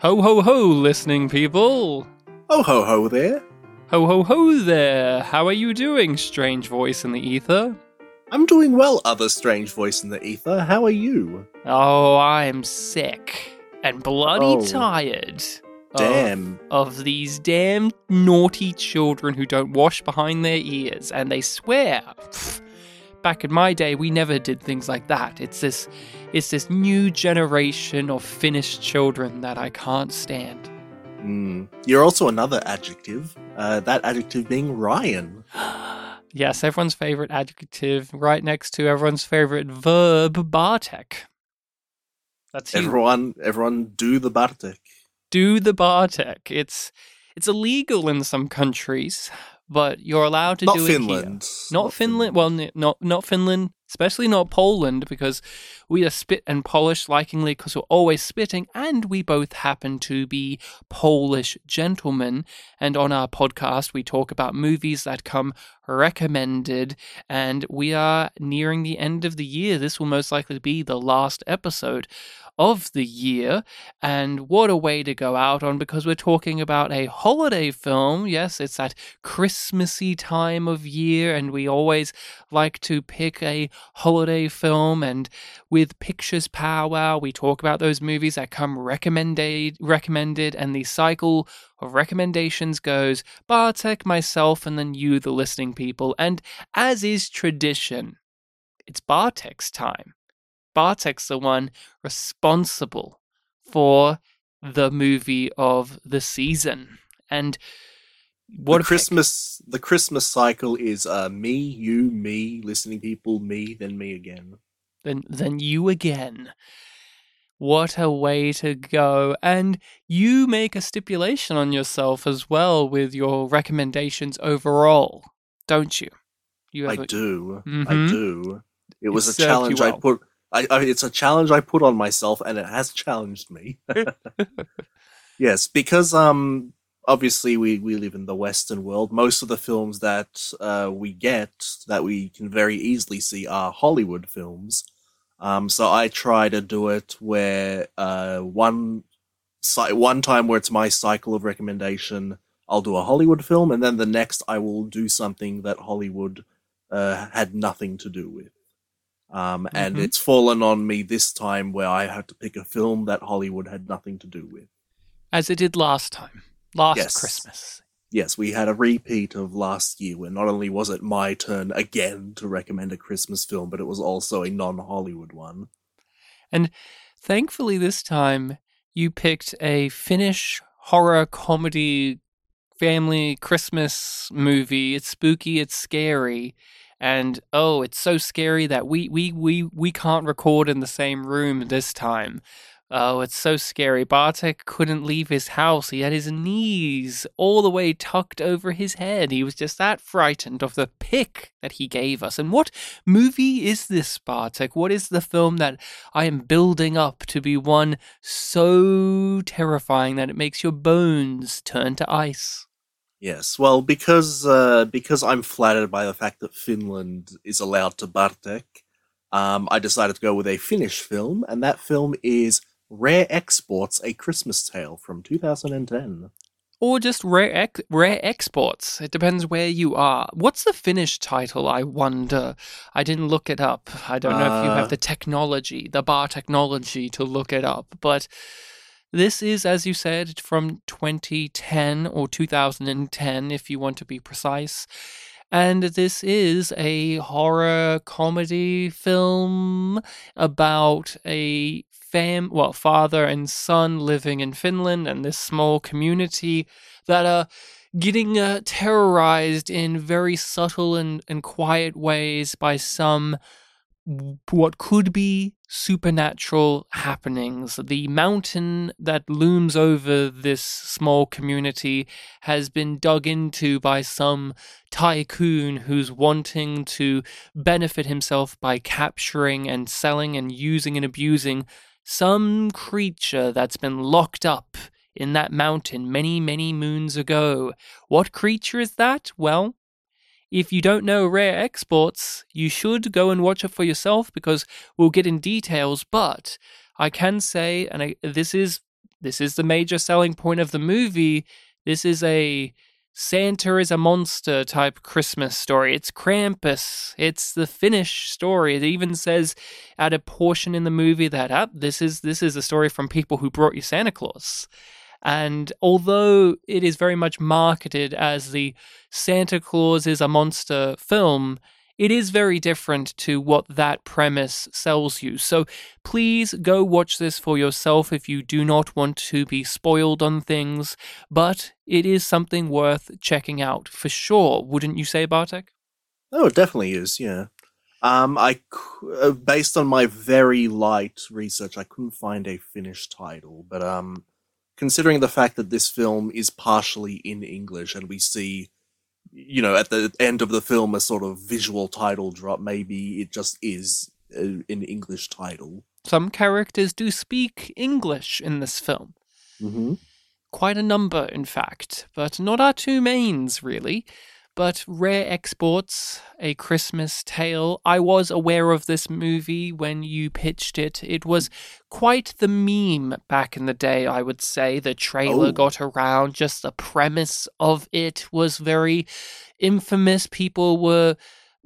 Ho ho ho, listening people! Oh ho ho there. Ho ho ho there! How are you doing, strange voice in the ether? I'm doing well, other strange voice in the ether. How are you? Oh, I'm sick and bloody Oh. tired. of- Damn. Of, these damn naughty children who don't wash behind their ears and they swear. Pfft. Back in my day, we never did things like that. It's this, it's this new generation of Finnish children that I can't stand. Hmm. You're also another adjective. Uh, that adjective being Ryan. yes, everyone's favorite adjective, right next to everyone's favorite verb, Bartek. That's you. Everyone, everyone, do the Bartek. Do the Bartek. It's it's illegal in some countries, but you're allowed to Not do it here. Finland. Not, Finland. Well, n- not not Finland, especially not Poland, because we are spit and polish likingly because we're always spitting, and we both happen to be Polish gentlemen. And on our podcast, we talk about movies that come recommended, and we are nearing the end of the year. This will most likely be the last episode of the year. And what a way to go out on because we're talking about a holiday film. Yes, it's that Christmassy time of year, and we always like to pick a holiday film. And with Pictures Powwow, we talk about those movies that come recommended, recommended, and the cycle of recommendations goes Bartek, myself, and then you, the listening people. And as is tradition, it's Bartek's time. Bartek's the one responsible for the movie of the season. And what the a pick. Christmas, the Christmas cycle is uh, me, you, me, listening people, me, then me again. Then then you again. What a way to go. And you make a stipulation on yourself as well with your recommendations overall, don't you? You I a- do. I Mhm. do. It It was a challenge I put. I, I, it's a challenge I put on myself, and it has challenged me. yes, because um, obviously we we live in the Western world. Most of the films that uh, we get that we can very easily see are Hollywood films. Um, so I try to do it where uh, one one time where it's my cycle of recommendation, I'll do a Hollywood film, and then the next I will do something that Hollywood uh, had nothing to do with. Um, and Mhm. it's fallen on me this time where I have to pick a film that Hollywood had nothing to do with. as it did last time, last Yes. Christmas. Yes, we had a repeat of last year where not only was it my turn again to recommend a Christmas film, but it was also a non Hollywood one. And thankfully, this time you picked a Finnish horror comedy family Christmas movie. It's spooky, it's scary, and oh, it's so scary that we we we we can't record in the same room this time. Oh, it's so scary. Bartek couldn't leave his house. He had his knees all the way tucked over his head. He was just that frightened of the pick that he gave us. And what movie is this, Bartek? What is the film that I am building up to be one so terrifying that it makes your bones turn to ice? Yes, well, because uh, because I'm flattered by the fact that Finland is allowed to Bartek, um, I decided to go with a Finnish film, and that film is Rare Exports: A Christmas Tale from 2010. Or just rare ex- rare exports. It depends where you are. What's the Finnish title? I wonder. I didn't look it up. I don't know if you Uh, have the technology, the bar technology, to look it up. But this is, as you said, from 2010 or 2010, if you want to be precise. And this is a horror comedy film about a fam well father and son living in Finland and this small community that are getting uh, terrorized in very subtle and, and quiet ways by some what could be supernatural happenings. The mountain that looms over this small community has been dug into by some tycoon who's wanting to benefit himself by capturing and selling and using and abusing some creature that's been locked up in that mountain many, many moons ago. What creature is that? Well, if you don't know Rare Exports, you should go and watch it for yourself because we'll get in details. But I can say, and I, this is this is the major selling point of the movie. This is a Santa is a monster type Christmas story. It's Krampus. It's the Finnish story. It even says at a portion in the movie that ah, this is this is a story from people who brought you Santa Claus. And although it is very much marketed as the Santa Claus is a monster film, it is very different to what that premise sells you. So please go watch this for yourself if you do not want to be spoiled on things, but it is something worth checking out for sure, wouldn't you say, Bartek? Oh, it definitely is, yeah. Um, I uh, based on my very light research, I couldn't find a Finnish title, but um, considering the fact that this film is partially in English and we see you know, at the end of the film, a sort of visual title drop. Maybe it just is a, an English title. Some characters do speak English in this film. Mm-hmm. Quite a number, in fact, but not our two mains, really. But Rare Exports, A Christmas Tale, I was aware of this movie when you pitched it. It was mm. quite the meme back in the day, I would say. The trailer Oh. got around, just the premise of it was very infamous. People were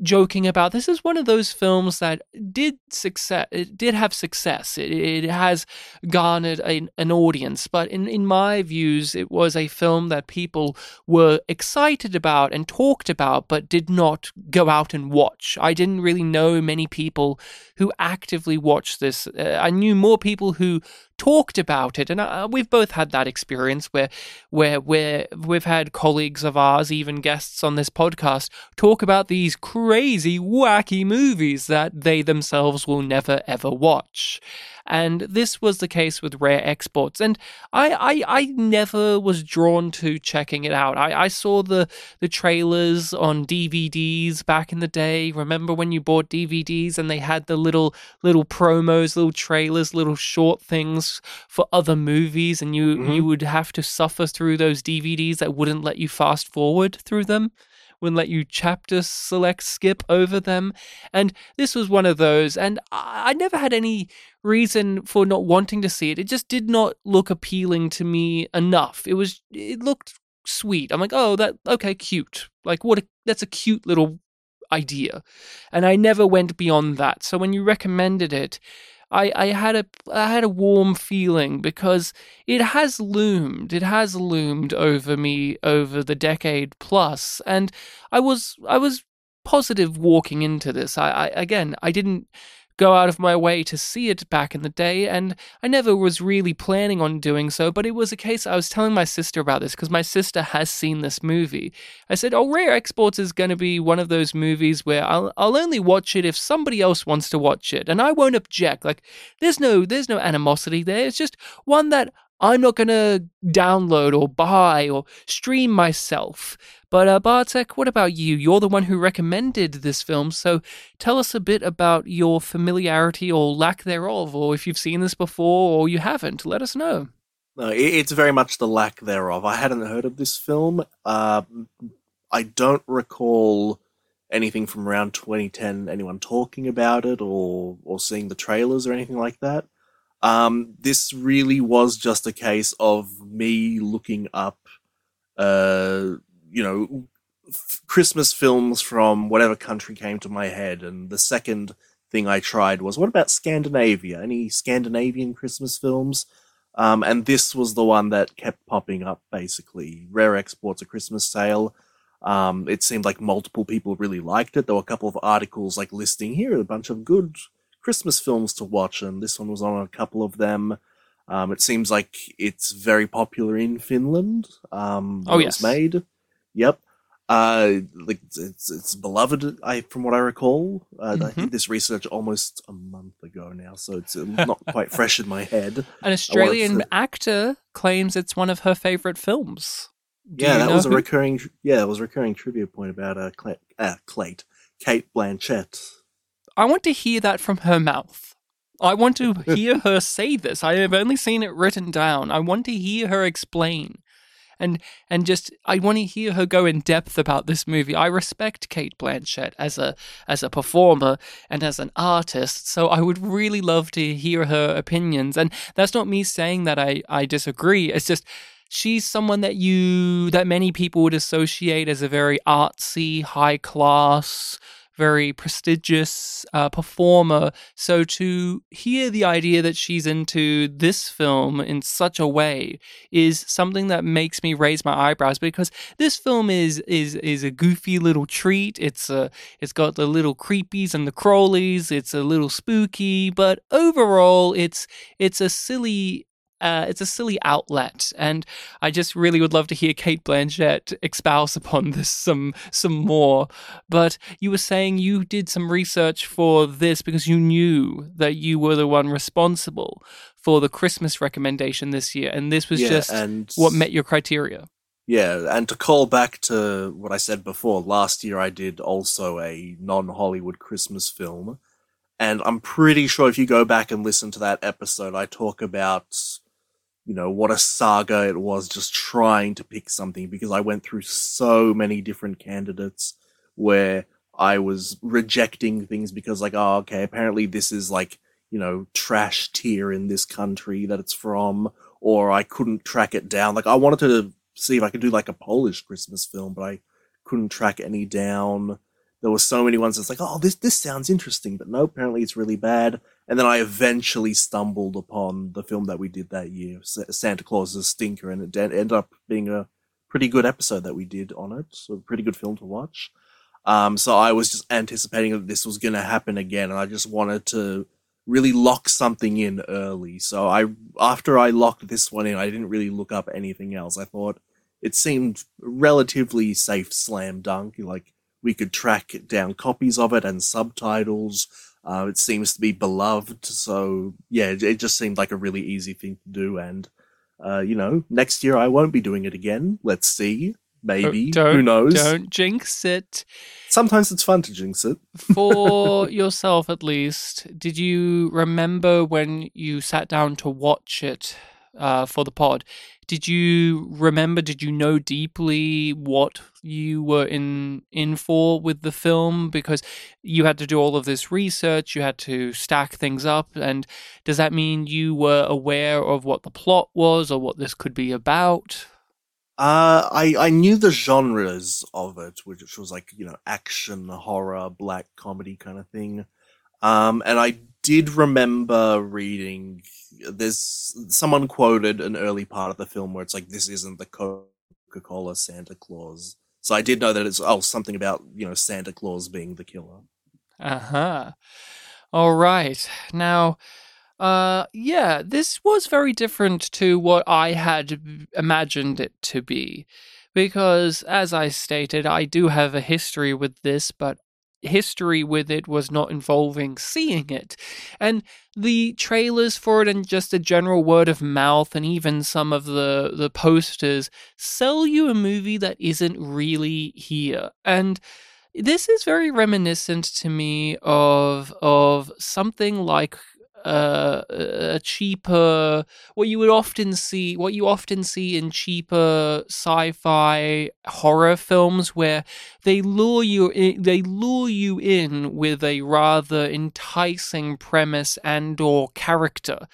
joking about. This is one of those films that did success it did have success. It, it has garnered an, an audience but in, in my views it was a film that people were excited about and talked about but did not go out and watch. I didn't really know many people who actively watched this. Uh, i knew more people who talked about it and uh, we've both had that experience where where where we've had colleagues of ours even guests on this podcast talk about these crazy wacky movies that they themselves will never ever watch. And this was the case with rare exports. And i i, I never was drawn to checking it out. I, I saw the the trailers on dvds back in the day. Remember when you bought dvds and they had the little little promos little trailers little short things for other movies and you Mhm. you would have to suffer through those dvds that wouldn't let you fast forward through them wouldn't let you chapter select skip over them. And this was one of those and i, never had any reason for not wanting to see it. It just did not look appealing to me enough. It was it looked sweet. I'm like oh that okay cute. Like what a, that's a cute little idea. And i never went beyond that. So when you recommended it I, I had a I had a warm feeling because it has loomed it has loomed over me over the decade plus and I was I was positive walking into this. I, I again I didn't go out of my way to see it back in the day and I never was really planning on doing so but it was a case I was telling my sister about this because my sister has seen this movie I said oh Rare Exports is going to be one of those movies where I'll I'll only watch it if somebody else wants to watch it and I won't object like there's no there's no animosity there it's just one that I'm not going to download or buy or stream myself. But uh, Bartek, what about you? You're the one who recommended this film, so tell us a bit about your familiarity or lack thereof, or if you've seen this before or you haven't, let us know. No, it's very much the lack thereof. I hadn't heard of this film. Uh, I don't recall anything from around 2010, anyone talking about it or or seeing the trailers or anything like that. Um, this really was just a case of me looking up, uh, you know, f- Christmas films from whatever country came to my head, and the second thing I tried was, what about Scandinavia? Any Scandinavian Christmas films? Um, and this was the one that kept popping up, basically. Rare Exports, a Christmas tale. Um, it seemed like multiple people really liked it. There were a couple of articles like listing here a bunch of good Christmas films to watch, and this one was on a couple of them. Um, it seems like it's very popular in Finland. Um, Oh, where it was yes. made. Yep. Uh, like it's, it's beloved. I from what I recall, uh, I Mm-hmm. did this research almost a month ago now, so it's uh, not quite fresh in my head. An Australian to- actor claims it's one of her favorite films. Do yeah, that was a recurring. Yeah, that was a recurring trivia point about uh, uh Clate, Cate Blanchett. I want to hear that from her mouth. I want to hear her say this. I have only seen it written down. I want to hear her explain. And and just I want to hear her go in depth about this movie. I respect Cate Blanchett as a as a performer and as an artist, so I would really love to hear her opinions. And that's not me saying that I I disagree. It's just she's someone that you that many people would associate as a very artsy, high class very prestigious uh, performer. So to hear the idea that she's into this film in such a way is something that makes me raise my eyebrows because this film is is is a goofy little treat. It's a it's got the little creepies and the crawlies. It's a little spooky, but overall, it's it's a silly uh, it's a silly outlet, and I just really would love to hear Cate Blanchett expouse upon this some some more. But you were saying you did some research for this because you knew that you were the one responsible for the Christmas recommendation this year, and this was Yeah, just and what met your criteria. Yeah, and to call back to what I said before, last year I did also a non Hollywood Christmas film. And I'm pretty sure if you go back and listen to that episode, I talk about, you know, what a saga it was just trying to pick something because I went through so many different candidates where I was rejecting things because, like, oh, okay, apparently this is like, you know, trash tier in this country that it's from, or I couldn't track it down. Like, I wanted to see if I could do like a Polish Christmas film, but I couldn't track any down. There were so many ones that's like, oh, this this sounds interesting, but no, apparently it's really bad. And then I eventually stumbled upon the film that we did that year, Santa Claus is a Stinker, and it ended up being a pretty good episode that we did on it. So a pretty good film to watch. Um, so I was just anticipating that this was going to happen again, and I just wanted to really lock something in early. So I, after I locked this one in, I didn't really look up anything else. I thought it seemed relatively safe slam dunk. Like we could track down copies of it and subtitles. Uh, it seems to be beloved, so yeah, it, just seemed like a really easy thing to do. And uh, you know, next year I won't be doing it again. Let's see, maybe Don't- who knows? Don't jinx it. Sometimes it's fun to jinx it. For yourself, at least, did you remember when you sat down to watch it uh, for the pod? Did you remember? Did you know deeply what you were in in for with the film? Because you had to do all of this research, you had to stack things up, and does that mean you were aware of what the plot was or what this could be about? Uh, I I knew the genres of it, which was like you know action, horror, black comedy kind of thing. Um, and I did remember reading. There's someone quoted an early part of the film where it's like this isn't the Coca Cola Santa Claus. So I did know that it's oh something about you know Santa Claus being the killer. Uh huh. All right. Now, uh, yeah, this was very different to what I had imagined it to be. Because, as I stated, I do have a history with this, but history with it was not involving seeing it. And the trailers for it and just a general word of mouth and even some of the, the posters sell you a movie that isn't really here. And this is very reminiscent to me of of something like uh, a cheaper what you would often see what you often see in cheaper sci-fi horror films where they lure you in, they lure you in with a rather enticing premise and or character.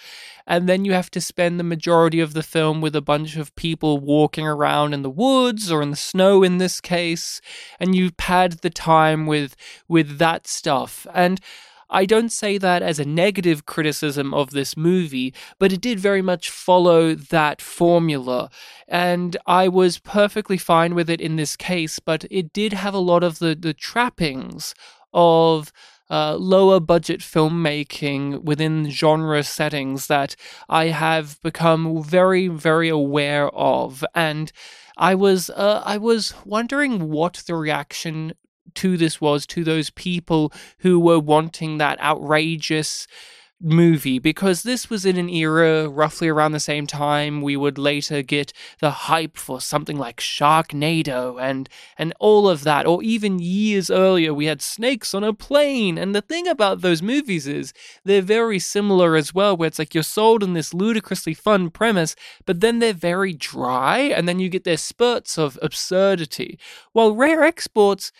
And then you have to spend the majority of the film with a bunch of people walking around in the woods or in the snow in this case and you pad the time with with that stuff. And I don't say that as a negative criticism of this movie, but it did very much follow that formula. And I was perfectly fine with it in this case, but it did have a lot of the, the trappings of uh, lower budget filmmaking within genre settings that I have become very, very aware of. And I was, uh, I was wondering what the reaction to this was to those people who were wanting that outrageous movie. Because this was in an era roughly around the same time we would later get the hype for something like Sharknado and and all of that. Or even years earlier we had Snakes on a Plane. And the thing about those movies is they're very similar as well where it's like you're sold on this ludicrously fun premise but then they're very dry and then you get their spurts of absurdity. While Rare Exports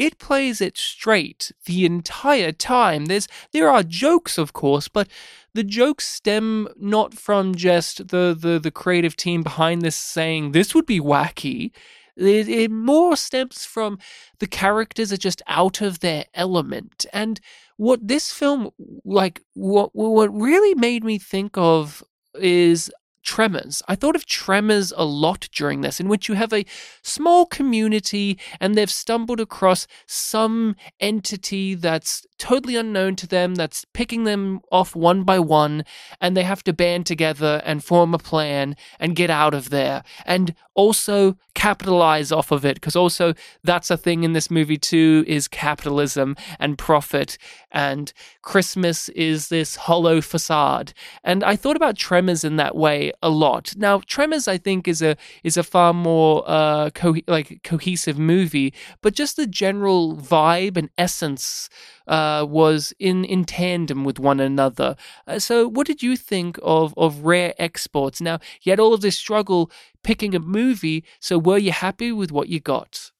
it plays it straight the entire time. There's there are jokes, of course, but the jokes stem not from just the the, the creative team behind this saying this would be wacky. It, it more stems from the characters are just out of their element. And what this film like what what really made me think of is Tremors. I thought of Tremors a lot during this, in which you have a small community and they've stumbled across some entity that's totally unknown to them, that's picking them off one by one, and they have to band together and form a plan and get out of there. And also capitalize off of it, because also that's a thing in this movie too, is capitalism and profit. And Christmas is this hollow facade. And I thought about Tremors in that way a lot. Now, Tremors, I think, is a is a far more uh, co- like cohesive movie, but just the general vibe and essence uh, was in in tandem with one another. Uh, so, what did you think of of Rare Exports? Now, you had all of this struggle picking a movie. So, were you happy with what you got?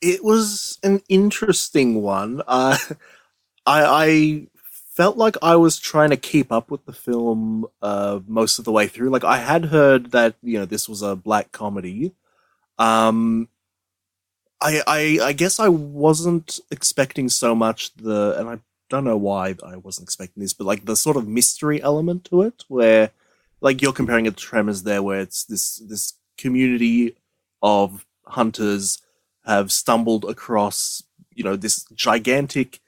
It was an interesting one. Uh, I, I felt like I was trying to keep up with the film uh, most of the way through. Like I had heard that you know this was a black comedy. Um, I I I guess I wasn't expecting so much the, and I don't know why I wasn't expecting this, but like the sort of mystery element to it, where like you're comparing it to Tremors there, where it's this this community of hunters have stumbled across you know this gigantic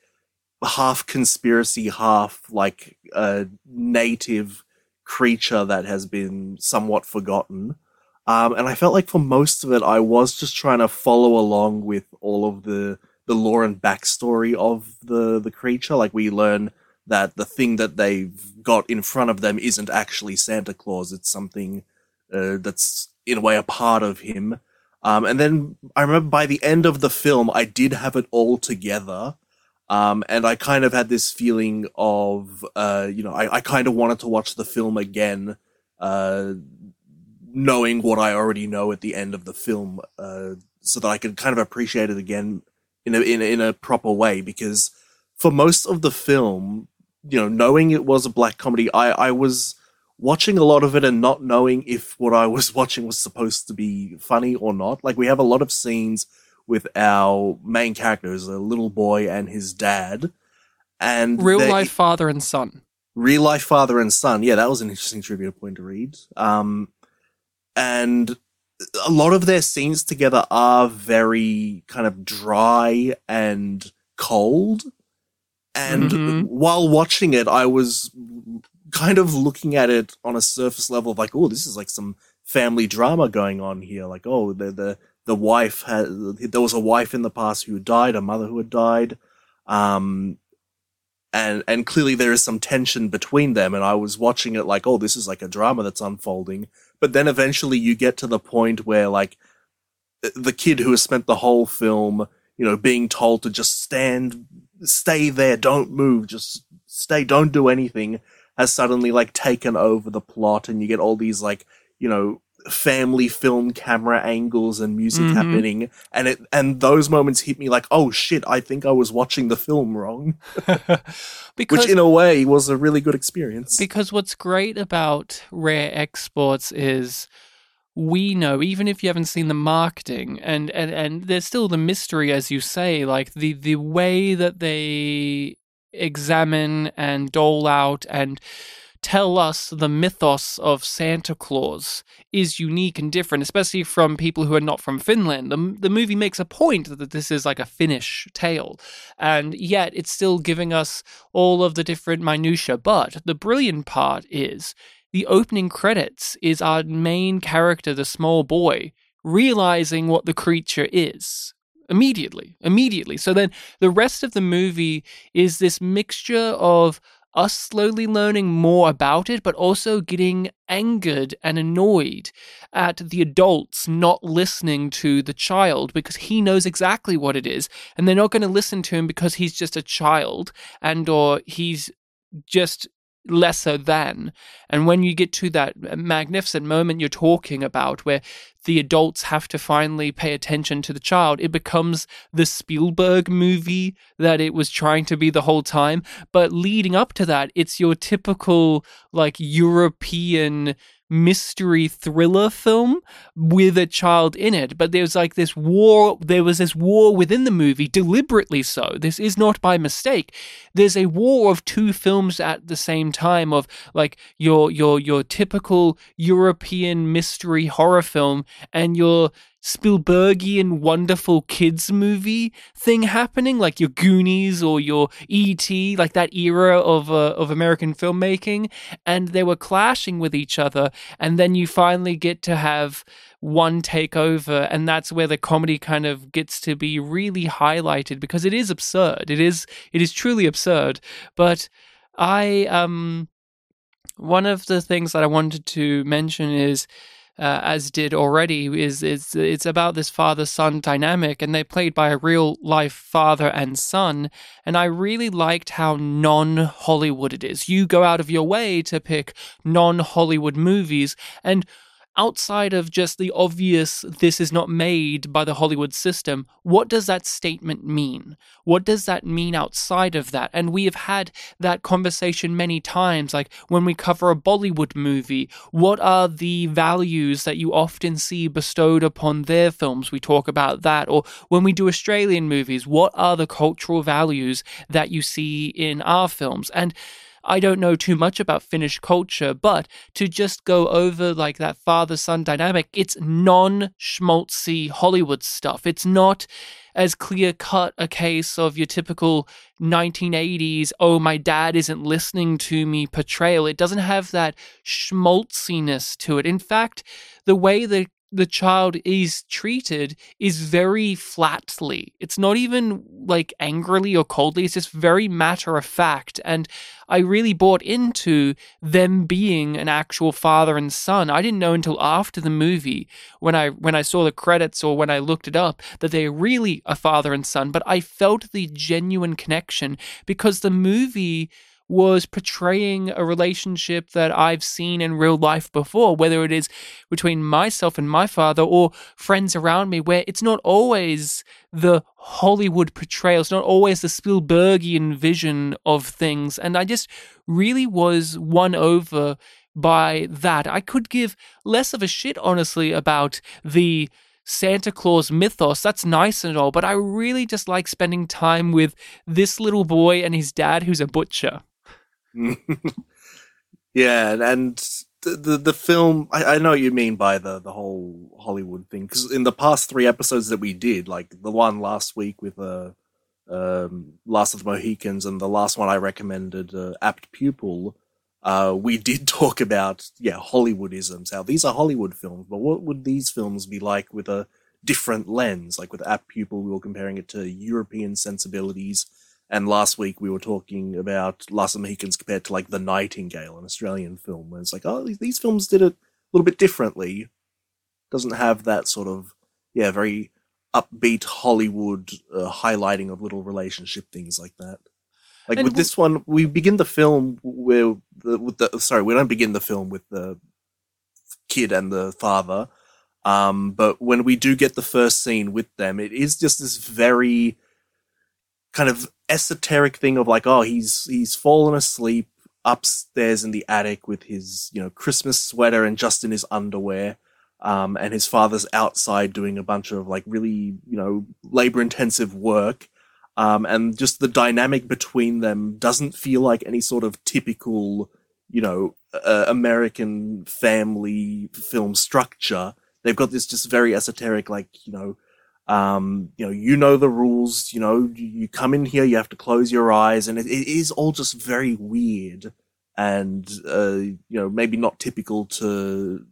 half conspiracy, half like a native creature that has been somewhat forgotten. Um, and I felt like for most of it, I was just trying to follow along with all of the the lore and backstory of the the creature. Like we learn that the thing that they've got in front of them isn't actually Santa Claus; it's something uh, that's in a way a part of him. Um, and then I remember by the end of the film, I did have it all together. Um, and I kind of had this feeling of, uh, you know, I, I kind of wanted to watch the film again, uh, knowing what I already know at the end of the film, uh, so that I could kind of appreciate it again in a, in a, in a proper way. Because for most of the film, you know, knowing it was a black comedy, I, I was watching a lot of it and not knowing if what I was watching was supposed to be funny or not. Like we have a lot of scenes with our main characters, a little boy and his dad, and real life father and son. Real life father and son. Yeah, that was an interesting trivia point to read. Um, and a lot of their scenes together are very kind of dry and cold. And mm-hmm. while watching it, I was kind of looking at it on a surface level of like, oh, this is like some family drama going on here. Like, oh, the the the wife had there was a wife in the past who died, a mother who had died, um, and and clearly there is some tension between them. And I was watching it like, oh, this is like a drama that's unfolding. But then eventually you get to the point where like the kid who has spent the whole film, you know, being told to just stand, stay there, don't move, just stay, don't do anything, has suddenly like taken over the plot, and you get all these like you know family film camera angles and music mm-hmm. happening. And it and those moments hit me like oh shit i think i was watching the film wrong. Because, which in a way was a really good experience. Because what's great about rare exports is we know even if you haven't seen the marketing and and and there's still the mystery as you say like the the way that they examine and dole out and tell us the mythos of Santa Claus is unique and different, especially from people who are not from Finland. The, the movie makes a point that this is like a Finnish tale, and yet it's still giving us all of the different minutiae. But the brilliant part is the opening credits is our main character, the small boy, realizing what the creature is immediately immediately so then the rest of the movie is this mixture of us slowly learning more about it, but also getting angered and annoyed at the adults not listening to the child because he knows exactly what it is and they're not going to listen to him because he's just a child and or he's just lesser than. And when you get to that uh, magnificent moment you're talking about where the adults have to finally pay attention to the child, it becomes the Spielberg movie that it was trying to be the whole time. But leading up to that, it's your typical like European mystery thriller film with a child in it. But there's like this war, there was this war within the movie, deliberately so. This is not by mistake. There's a war of two films at the same time of like your your your typical European mystery horror film and your Spielbergian wonderful kids movie thing happening, like your Goonies or your E.T., like that era of uh, of American filmmaking, and they were clashing with each other, and then you finally get to have one take over, and that's where the comedy kind of gets to be really highlighted because it is absurd. It is it is truly absurd, but I um one of the things that I wanted to mention is uh, as did already, is it's it's about this father son dynamic, and they're played by a real life father and son. And I really liked how non Hollywood it is. You go out of your way to pick non Hollywood movies, and outside of just the obvious this is not made by the Hollywood system, what does that statement mean? What does that mean outside of that? And we have had that conversation many times, like when we cover a Bollywood movie, what are the values that you often see bestowed upon their films? We talk about that. Or when we do Australian movies, what are the cultural values that you see in our films? And I don't know too much about Finnish culture, but to just go over like that father son dynamic, it's non schmaltzy Hollywood stuff. It's not as clear cut a case of your typical 1980s, oh, my dad isn't listening to me portrayal. It doesn't have that schmaltziness to it. In fact, the way the the child is treated is very flatly. It's not even like angrily or coldly, it's just very matter of fact. And I really bought into them being an actual father and son. I didn't know until after the movie when I when I saw the credits or when I looked it up that they're really a father and son, but I felt the genuine connection because the movie was portraying a relationship that I've seen in real life before, whether it is between myself and my father or friends around me, where it's not always the Hollywood portrayal, it's not always the Spielbergian vision of things. And I just really was won over by that. I could give less of a shit, honestly, about the Santa Claus mythos. That's nice and all, but I really just like spending time with this little boy and his dad who's a butcher. yeah, and the, the, the film, I, I know what you mean by the the whole Hollywood thing because in the past three episodes that we did, like the one last week with uh, um, Last of the Mohicans and the last one I recommended, uh, Apt Pupil, uh, we did talk about yeah Hollywoodisms. How these are Hollywood films, but what would these films be like with a different lens? Like with Apt Pupil, we were comparing it to European sensibilities and last week we were talking about Last of the Mohicans compared to like The Nightingale, an Australian film, and it's like, oh, these films did it a little bit differently. Doesn't have that sort of, yeah, very upbeat Hollywood uh, highlighting of little relationship things like that. Like and with this one, we begin the film where the, with the sorry, we don't begin the film with the kid and the father, um, but when we do get the first scene with them, it is just this very kind of esoteric thing of like, oh, he's he's fallen asleep upstairs in the attic with his you know Christmas sweater and just in his underwear. Um, and his father's outside doing a bunch of like really you know labor intensive work. Um, and just the dynamic between them doesn't feel like any sort of typical, you know, uh, American family film structure. They've got this just very esoteric, like, you know, um, you know, you know the rules. You know, you come in here, you have to close your eyes, and it, it is all just very weird and uh, you know maybe not typical to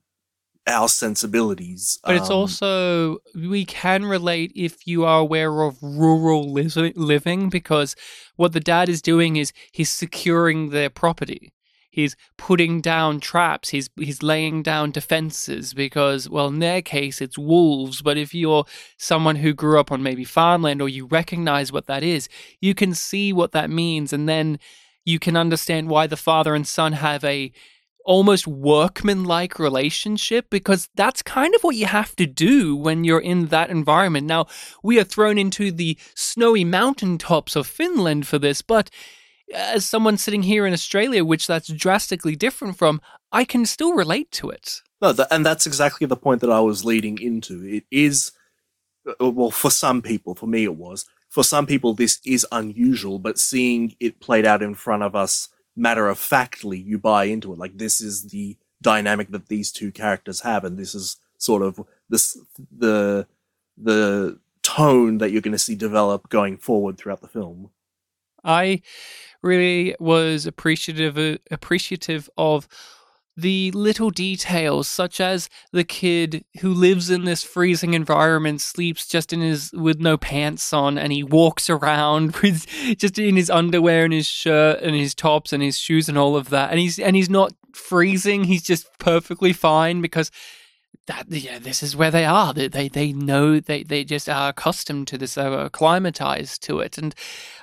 our sensibilities. But it's Um, also we can relate if you are aware of rural li- living because what the dad is doing is he's securing their property. He's putting down traps. He's he's laying down defenses because well in their case it's wolves, but if you're someone who grew up on maybe farmland or you recognize what that is, you can see what that means and then you can understand why the father and son have a almost workman-like relationship because that's kind of what you have to do when you're in that environment. Now, we are thrown into the snowy mountaintops of Finland for this, but as someone sitting here in Australia, which that's drastically different from, I can still relate to it. No, th- and that's exactly the point that I was leading into. It is, uh, well, for some people, for me it was, for some people this is unusual, but seeing it played out in front of us matter of factly, you buy into it. Like this is the dynamic that these two characters have, and this is sort of this the the tone that you're going to see develop going forward throughout the film. I really was appreciative uh, appreciative of the little details such as the kid who lives in this freezing environment sleeps just in his with no pants on and he walks around with just in his underwear and his shirt and his tops and his shoes and all of that and he's and he's not freezing he's just perfectly fine because that yeah this is where they are. They they, they know they, they just are accustomed to this they're acclimatized to it. And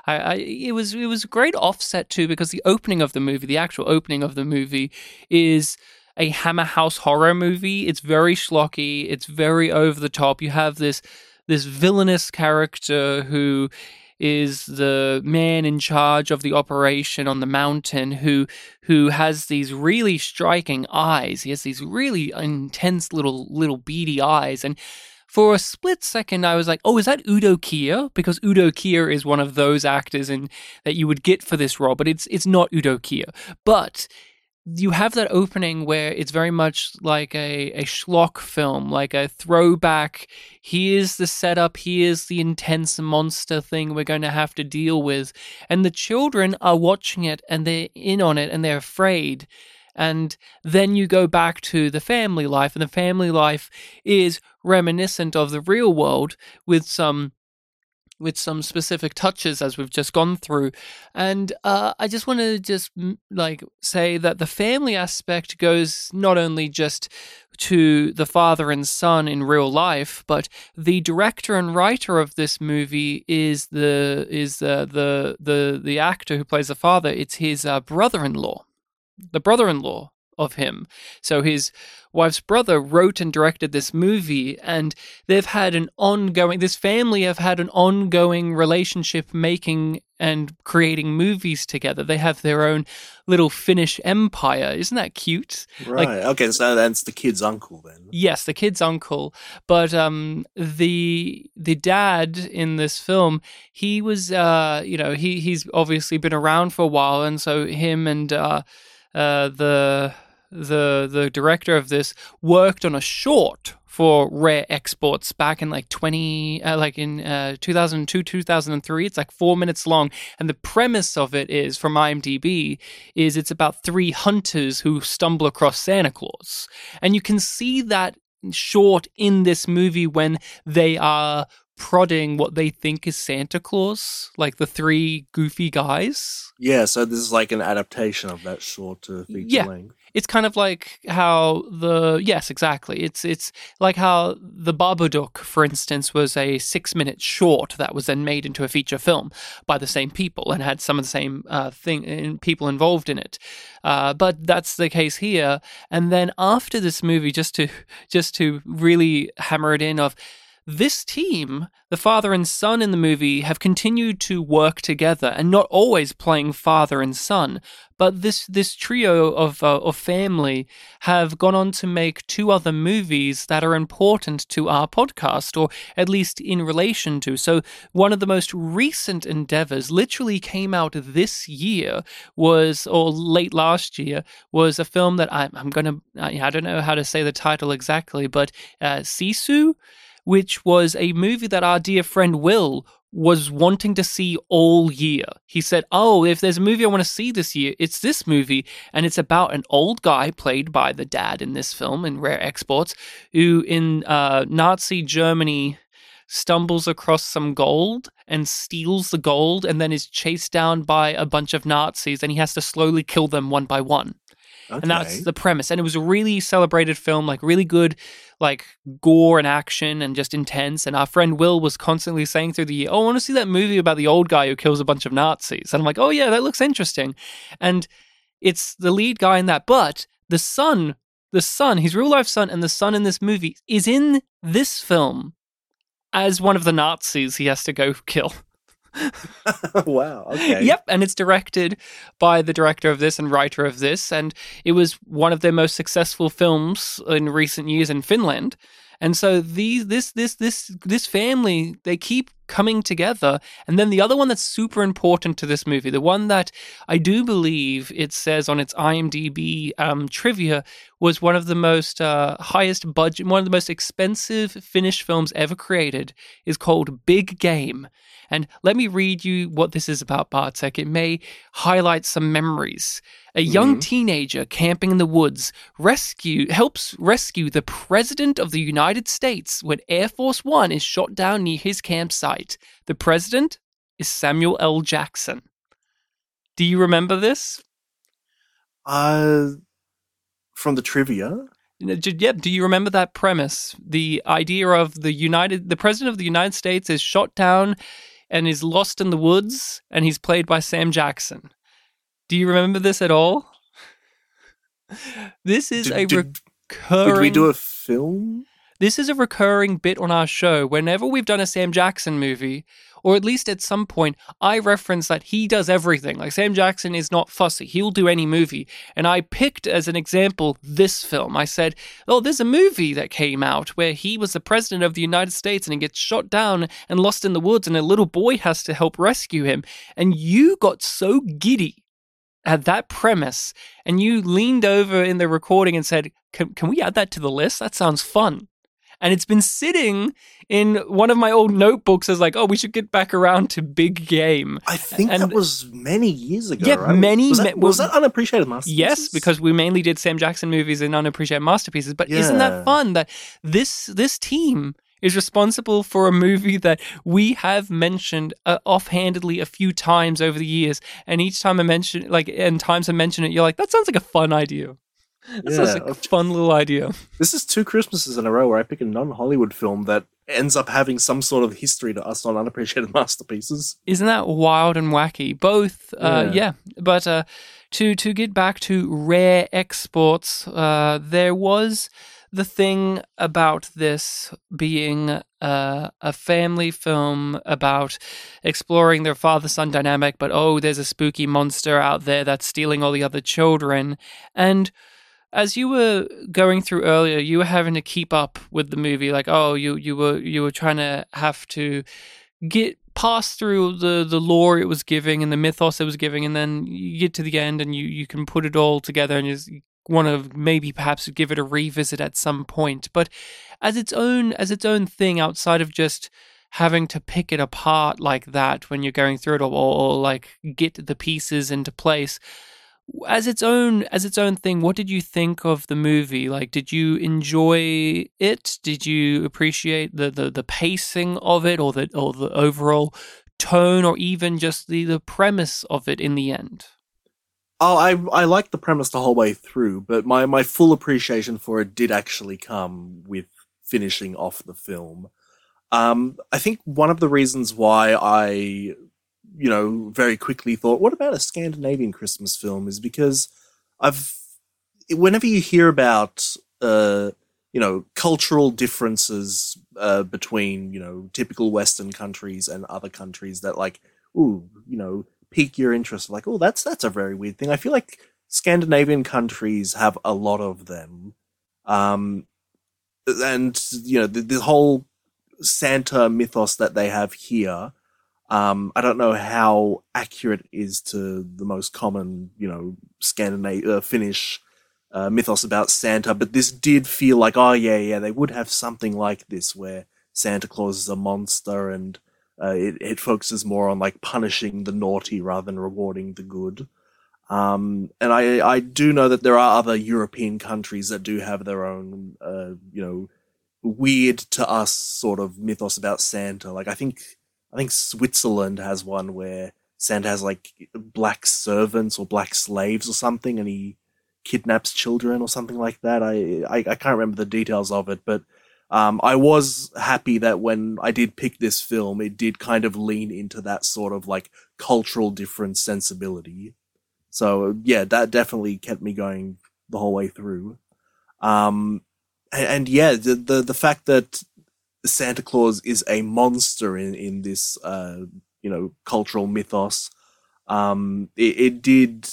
I, I it was it was a great offset too because the opening of the movie the actual opening of the movie is a hammer house horror movie. It's very schlocky. It's very over the top. You have this this villainous character who is the man in charge of the operation on the mountain who who has these really striking eyes. He has these really intense little little beady eyes and for a split second I was like, "Oh, is that Udo Kier?" because Udo Kier is one of those actors in that you would get for this role, but it's it's not Udo Kier. But you have that opening where it's very much like a, a schlock film, like a throwback. Here's the setup, here's the intense monster thing we're going to have to deal with. And the children are watching it and they're in on it and they're afraid. And then you go back to the family life, and the family life is reminiscent of the real world with some with some specific touches as we've just gone through. And uh, i just want to just like say that the family aspect goes not only just to the father and son in real life but the director and writer of this movie is the is uh, the the the actor who plays the father. It's his uh, brother-in-law. The brother-in-law of him. So his wife's brother wrote and directed this movie and they've had an ongoing this family have had an ongoing relationship making and creating movies together. They have their own little finnish empire. Isn't that cute? Right. Like- okay, so that's the kid's uncle then. yes the kid's uncle. But um the the dad in this film he was uh you know he he's obviously been around for a while and so him and uh uh the the the director of this worked on a short for rare exports back in like 20 uh, like in uh, 2002 2003 it's like 4 minutes long and the premise of it is from IMDb is it's about three hunters who stumble across Santa Claus and you can see that short in this movie when they are prodding what they think is Santa Claus like the three goofy guys Yeah, so this is like an adaptation of that short to feature Yeah. length. It's kind of like how the yes exactly. It's it's like how the Babadook for instance was a 6 minute short that was then made into a feature film by the same people and had some of the same uh, thing in, people involved in it. Uh, but that's the case here. And then after this movie just to just to really hammer it in of this team, the father and son in the movie, have continued to work together and not always playing father and son. But this this trio of uh, of family have gone on to make two other movies that are important to our podcast, or at least in relation to. So one of the most recent endeavors, literally came out this year, was or late last year, was a film that I'm, I'm gonna I, I don't know how to say the title exactly, but uh, Sisu which was a movie that our dear friend Will was wanting to see all year. He said, Oh, if there's a movie I want to see this year, it's this movie. And it's about an old guy played by the dad in this film in Rare Exports, who in uh, Nazi Germany stumbles across some gold and steals the gold and then is chased down by a bunch of Nazis and he has to slowly kill them one by one. Okay. And that's the premise. And it was a really celebrated film, like really good, like gore and action and just intense. And our friend Will was constantly saying through the year, Oh, I want to see that movie about the old guy who kills a bunch of Nazis. And I'm like, Oh, yeah, that looks interesting. And it's the lead guy in that. But the son, the son, his real life son, and the son in this movie is in this film as one of the Nazis he has to go kill. wow. Okay. Yep, and it's directed by the director of this and writer of this, and it was one of their most successful films in recent years in Finland. And so these this this this this family they keep coming together. And then the other one that's super important to this movie, the one that I do believe it says on its IMDb um, trivia was one of the most uh, highest budget, one of the most expensive Finnish films ever created, is called Big Game. And let me read you what this is about, Bartek. It may highlight some memories. A young Mhm. teenager camping in the woods rescue helps rescue the president of the United States when Air Force One is shot down near his campsite. The president is Samuel L. Jackson. Do you remember this? Uh, from the trivia. Yep. Do you remember that premise? The idea of the United, the president of the United States is shot down and is lost in the woods, and he's played by Sam Jackson. Do you remember this at all? This is Did- a did- recurring. Did we do a film? This is a recurring bit on our show. Whenever we've done a Sam Jackson movie, or at least at some point, I reference that he does everything. Like Sam Jackson is not fussy. He'll do any movie. And I picked as an example this film. I said, Oh, there's a movie that came out where he was the president of the United States and he gets shot down and lost in the woods, and a little boy has to help rescue him. And you got so giddy at that premise, and you leaned over in the recording and said, Can, can we add that to the list? That sounds fun and it's been sitting in one of my old notebooks as like, oh, we should get back around to big game. I think And- that was many years ago. Yeah, right? many- Was that, was well- that unappreciated masterpieces? Yes, because we mainly did Sam Jackson movies and unappreciated masterpieces. But isn't that fun that this this team is responsible for a movie that we have mentioned uh, offhandedly a few times over the years, and each time I mention like and times I mention it, you're like, that sounds like a fun idea. Sounds Yeah. a fun little idea. This is two Christmases in a row where I pick a non-Hollywood film that ends up having some sort of history to us on unappreciated masterpieces. Isn't that wild and wacky? Both, uh, Yeah. yeah. But uh, to to get back to rare exports, uh, there was the thing about this being uh, a family film about exploring their father-son dynamic. But oh, there's a spooky monster out there that's stealing all the other children, and as you were going through earlier, you were having to keep up with the movie. Like, oh, you you were you were trying to have to get pass through the the lore it was giving and the mythos it was giving, and then you get to the end and you you can put it all together and you just want to maybe perhaps give it a revisit at some point. But as its own as its own thing, outside of just having to pick it apart like that when you're going through it all, or, or like get the pieces into place as its own as its own thing what did you think of the movie? Like did you enjoy it? Did you appreciate the the, the pacing of it or the or the overall tone or even just the the premise of it in the end? Oh, I I liked the premise the whole way through, but my, my full appreciation for it did actually come with finishing off the film. Um, I think one of the reasons why I, you know, very quickly thought, what about a Scandinavian Christmas film, is because I've, whenever you hear about, uh, you know, cultural differences uh, between, you know, typical Western countries and other countries that, like, ooh, you know, pique your interest like oh that's that's a very weird thing. I feel like scandinavian countries have a lot of them. Um and you know the, the whole santa mythos that they have here um i don't know how accurate it is to the most common you know scandinavian uh, finnish uh, mythos about santa but this did feel like oh yeah yeah they would have something like this where santa claus is a monster and Uh, it, it focuses more on like punishing the naughty rather than rewarding the good. Um, and I, I do know that there are other European countries that do have their own, uh, you know, weird to us sort of mythos about Santa. Like I think, I think Switzerland has one where Santa has like black servants or black slaves or something, and he kidnaps children or something like that. I, I, I can't remember the details of it, but um, I was happy that when I did pick this film, it did kind of lean into that sort of like cultural difference sensibility. So yeah, that definitely kept me going the whole way through. Um, and, and yeah, the, the, the fact that Santa Claus is a monster in in this uh, you know cultural mythos, um, it, it did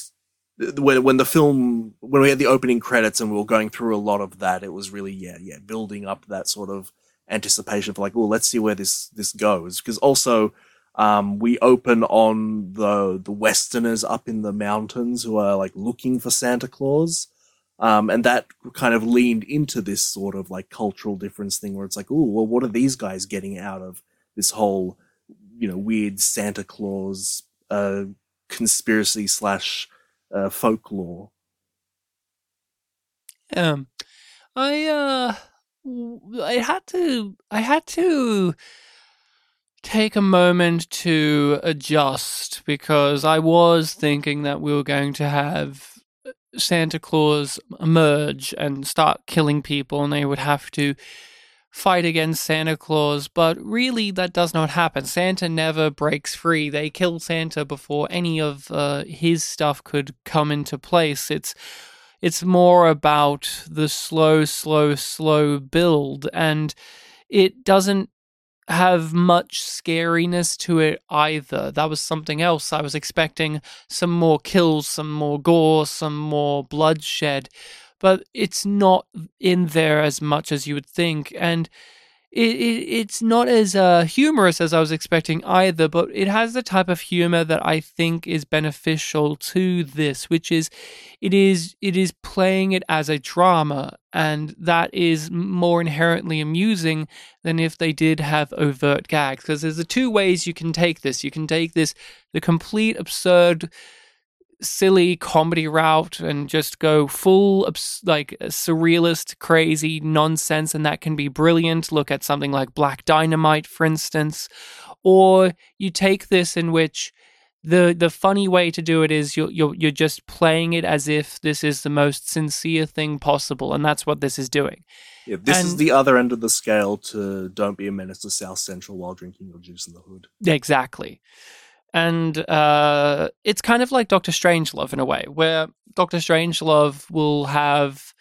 when when the film when we had the opening credits and we were going through a lot of that, it was really yeah yeah building up that sort of anticipation for like, well, let's see where this this goes because also um, we open on the the Westerners up in the mountains who are like looking for Santa Claus. Um, and that kind of leaned into this sort of like cultural difference thing where it's like, oh, well, what are these guys getting out of this whole, you know, weird Santa Claus uh, conspiracy slash uh, folklore? Um, I uh, I had to, I had to take a moment to adjust because I was thinking that we were going to have Santa Claus emerge and start killing people, and they would have to fight against Santa Claus. But really, that does not happen. Santa never breaks free. They kill Santa before any of uh, his stuff could come into place. It's it's more about the slow, slow, slow build, and it doesn't have much scariness to it either. That was something else. I was expecting some more kills, some more gore, some more bloodshed, but it's not in there as much as you would think. And it, it, it's not as uh, humorous as I was expecting either, but it has the type of humor that I think is beneficial to this, which is it is it is playing it as a drama, and that is more inherently amusing than if they did have overt gags. Because there's the two ways you can take this. You can take this the complete absurd silly comedy route and just go full like uh, surrealist crazy nonsense and that can be brilliant. Look at something like black dynamite for instance. Or you take this in which the the funny way to do it is you're you're you're just playing it as if this is the most sincere thing possible and that's what this is doing. Yeah, this and, is the other end of the scale to don't be a menace to south central while drinking your juice in the hood. Exactly and uh, it's kind of like Doctor Strangelove in a way, where Doctor Strangelove will have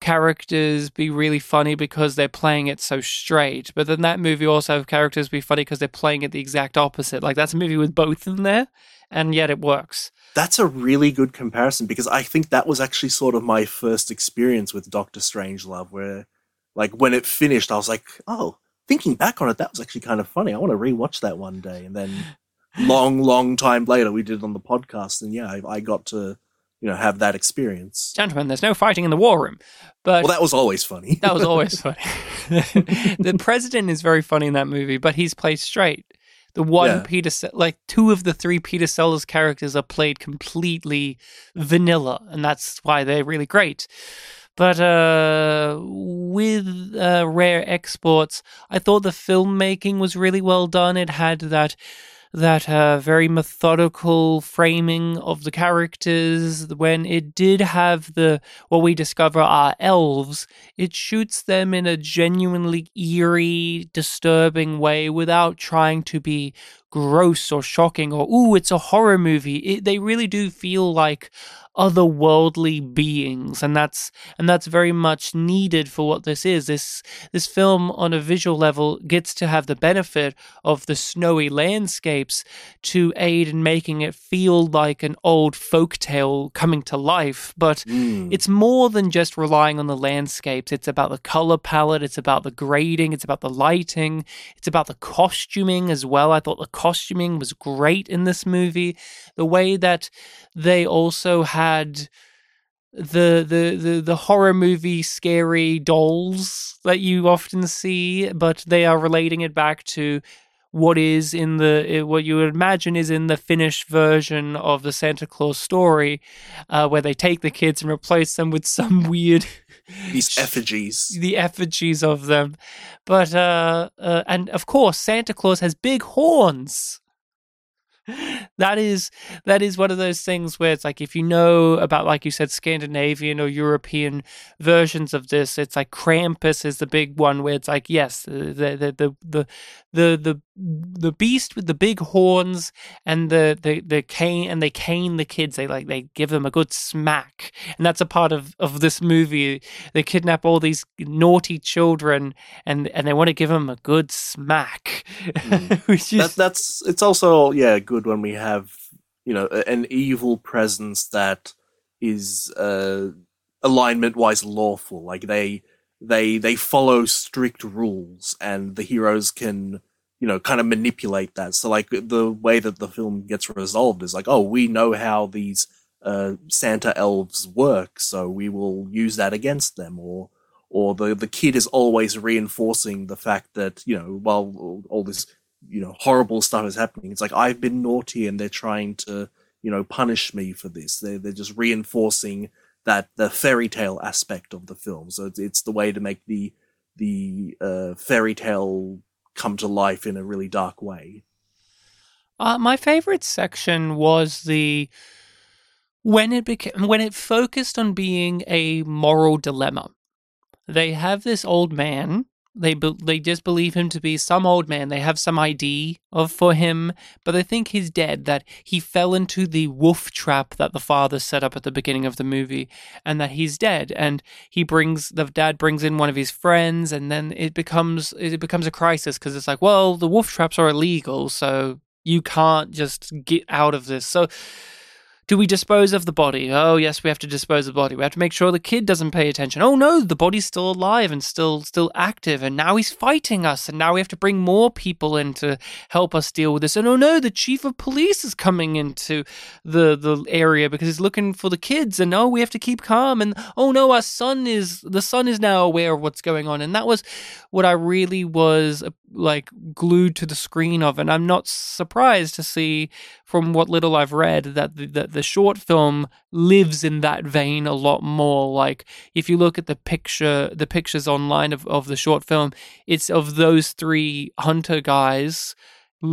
characters be really funny because they're playing it so straight, but then that movie also have characters be funny because they're playing it the exact opposite. Like that's a movie with both in there, and yet it works. That's a really good comparison because I think that was actually sort of my first experience with Doctor Strangelove, where like when it finished, I was like, oh, thinking back on it, that was actually kind of funny. I want to rewatch that one day, and then long, long time later, we did it on the podcast, and yeah, I, I got to you know have that experience. Gentlemen, there's no fighting in the war room, but well, that was always funny. that was always funny. the president is very funny in that movie, but he's played straight. The one yeah. Peter, like two of the three Peter Sellers characters are played completely vanilla, and that's why they're really great. But uh, with uh, Rare Exports, I thought the filmmaking was really well done. It had that that uh, very methodical framing of the characters. When it did have the what we discover are elves, it shoots them in a genuinely eerie, disturbing way without trying to be gross or shocking or ooh, it's a horror movie. It, they really do feel like otherworldly beings and that's and that's very much needed for what this is this this film on a visual level gets to have the benefit of the snowy landscapes to aid in making it feel like an old folk tale coming to life but mm. it's more than just relying on the landscapes it's about the color palette it's about the grading it's about the lighting it's about the costuming as well i thought the costuming was great in this movie. The way that they also had the, the the the horror movie scary dolls that you often see, but they are relating it back to what is in the what you would imagine is in the Finnish version of the Santa Claus story, uh, where they take the kids and replace them with some weird these effigies, the effigies of them. But uh, uh, and of course, Santa Claus has big horns that is that is one of those things where it's like if you know about like you said Scandinavian or European versions of this, it's like Krampus is the big one where it's like yes, the the the the the the, the beast with the big horns and the the the cane and they cane the kids. They like they give them a good smack, and that's a part of of this movie. They kidnap all these naughty children and and they want to give them a good smack, mm. which is that, that's it's also yeah good when we have you know an evil presence that is uh, alignment wise lawful. Like they they they follow strict rules, and the heroes can you know kind of manipulate that. So like the way that the film gets resolved is like, oh, we know how these uh, Santa elves work, so we will use that against them, or or the the kid is always reinforcing the fact that you know while all this you know horrible stuff is happening it's like i've been naughty and they're trying to you know punish me for this. They're, they're just reinforcing that the fairy tale aspect of the film. So it's, it's the way to make the the uh, fairy tale come to life in a really dark way. Uh, my favorite section was the when it became when it focused on being a moral dilemma. They have this old man they be- they just believe him to be some old man. They have some ID of for him, but they think he's dead. That he fell into the wolf trap that the father set up at the beginning of the movie, and that he's dead. And he brings the dad brings in one of his friends, and then it becomes it becomes a crisis because it's like, well, the wolf traps are illegal, so you can't just get out of this. So do we dispose of the body? Oh, yes, we have to dispose of the body. We have to make sure the kid doesn't pay attention. Oh no, the body's still alive and still still active, and now he's fighting us, and now we have to bring more people in to help us deal with this. And oh no, the chief of police is coming into the the area because he's looking for the kids, and oh, we have to keep calm. And oh no, our son is the son is now aware of what's going on, and that was what I really was like glued to the screen of, and I'm not surprised to see from what little I've read that the, that the short film lives in that vein a lot more. Like if you look at the picture, the pictures online of, of the short film, it's of those three hunter guys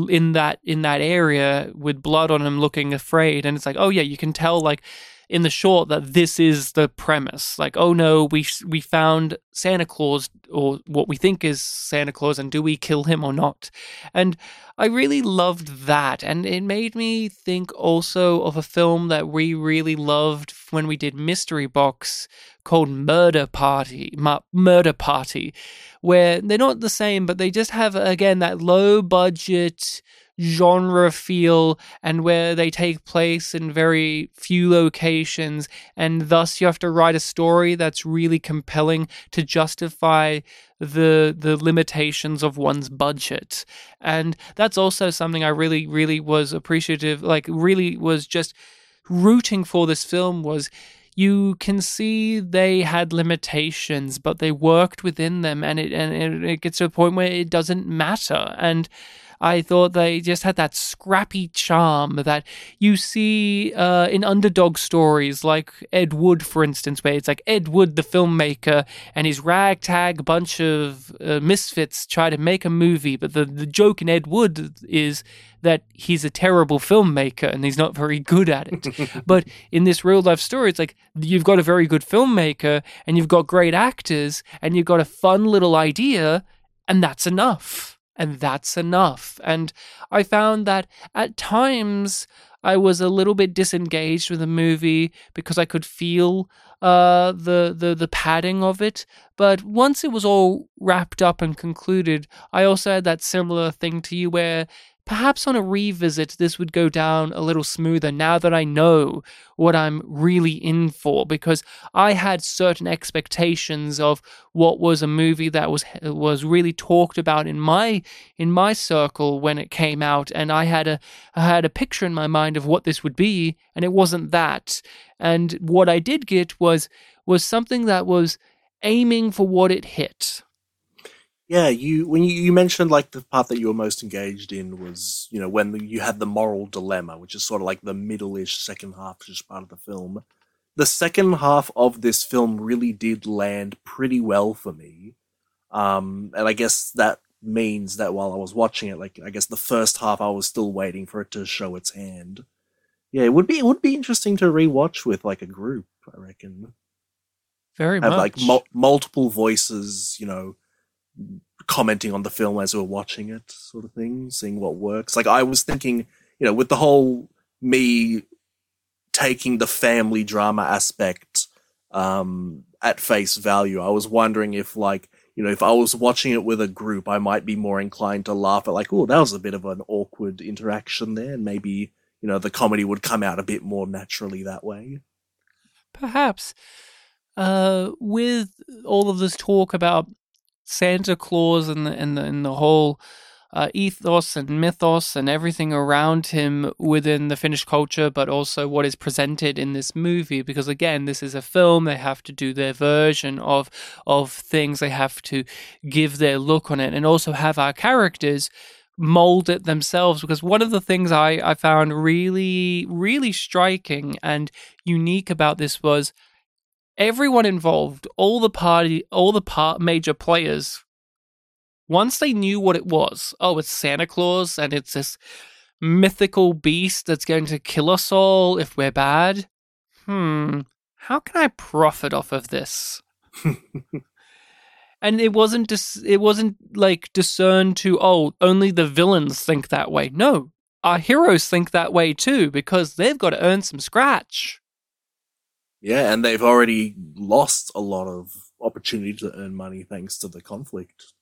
in that in that area with blood on them looking afraid and it's like oh yeah you can tell like in the short that this is the premise. Like, oh no, we we found Santa Claus or what we think is Santa Claus, and do we kill him or not? And I really loved that, and it made me think also of a film that we really loved when we did Mystery Box called Murder Party, Murder Party, where they're not the same, but they just have again that low budget genre feel and where they take place in very few locations and thus you have to write a story that's really compelling to justify the the limitations of one's budget and that's also something I really really was appreciative like really was just rooting for this film was you can see they had limitations, but they worked within them, and it and it, it gets to a point where it doesn't matter. And I thought they just had that scrappy charm that you see uh, in underdog stories like Ed Wood, for instance, where it's like Ed Wood, the filmmaker, and his ragtag bunch of uh, misfits try to make a movie. But the, the joke in Ed Wood is that he's a terrible filmmaker and he's not very good at it. but in this real life story, it's like you've got a very good filmmaker and you've got great actors and you've got a fun little idea, and that's enough and that's enough. And I found that at times I was a little bit disengaged with the movie because I could feel uh, the the the padding of it. But once it was all wrapped up and concluded, I also had that similar thing to you where Perhaps on a revisit, this would go down a little smoother now that I know what I'm really in for, because I had certain expectations of what was a movie that was was really talked about in my in my circle when it came out, and I had a I had a picture in my mind of what this would be, and it wasn't that. And what I did get was was something that was aiming for what it hit Yeah, you when you, you mentioned like the part that you were most engaged in was you know when you had the moral dilemma, which is sort of like the middle-ish second half, just part of the film. The second half of this film really did land pretty well for me, um, and I guess that means that while I was watching it, like I guess the first half I was still waiting for it to show its hand. Yeah, it would be it would be interesting to rewatch with like a group. I reckon Very have much. like mul- multiple voices, you know, commenting on the film as we're watching it, sort of thing, seeing what works. Like I was thinking, you know, with the whole me taking the family drama aspect um, at face value, I was wondering if like you know if I was watching it with a group, I might be more inclined to laugh at like, oh, that was a bit of an awkward interaction there, and maybe you know the comedy would come out a bit more naturally that way. Perhaps. Uh, with all of this talk about Santa Claus and the and the, and the whole uh, ethos and mythos and everything around him within the Finnish culture, but also what is presented in this movie. Because again, this is a film; they have to do their version of of things. They have to give their look on it, and also have our characters mold it themselves. Because one of the things I I found really really striking and unique about this was everyone involved, all the party, all the part major players, once they knew what it was, oh, it's Santa Claus and it's this mythical beast that's going to kill us all if we're bad. Hmm, how can I profit off of this? and it wasn't dis- it wasn't like discerned to oh, only the villains think that way. No, our heroes think that way too because they've got to earn some scratch. Yeah, and they've already lost a lot of opportunity to earn money thanks to the conflict.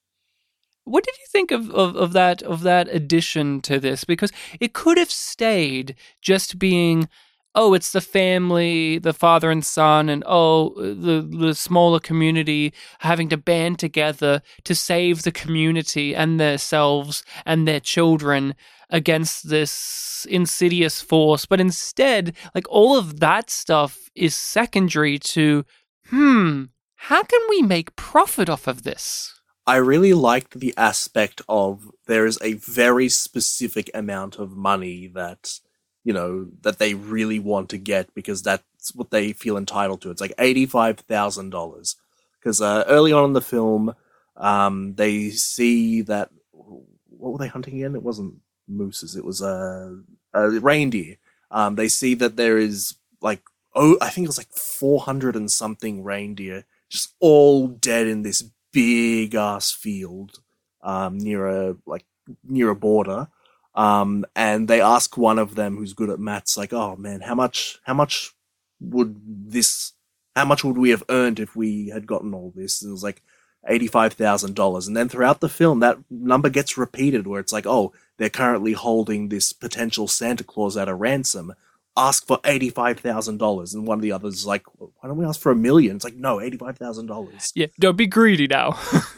What did you think of, of, of that of that addition to this? Because it could have stayed just being, oh, it's the family, the father and son, and oh, the the smaller community having to band together to save the community and themselves and their children against this insidious force. But instead, like all of that stuff is secondary to, hmm, how can we make profit off of this? I really liked the aspect of there is a very specific amount of money that you know that they really want to get because that's what they feel entitled to. It's like eighty five thousand dollars because uh, early on in the film, um, they see that what were they hunting again? It wasn't mooses. It was a uh, uh, reindeer. Um, they see that there is like oh, I think it was like four hundred and something reindeer just all dead in this big ass field um, near a like near a border. Um, and they ask one of them who's good at maths, like, "Oh man, how much? How much would this? How much would we have earned if we had gotten all this?" And it was like eighty-five thousand dollars. And then throughout the film, that number gets repeated, where it's like, "Oh, they're currently holding this potential Santa Claus at a ransom. Ask for eighty-five thousand dollars." And one of the others is like, "Why don't we ask for a million? It's like, "No, eighty-five thousand dollars." Yeah, don't be greedy now.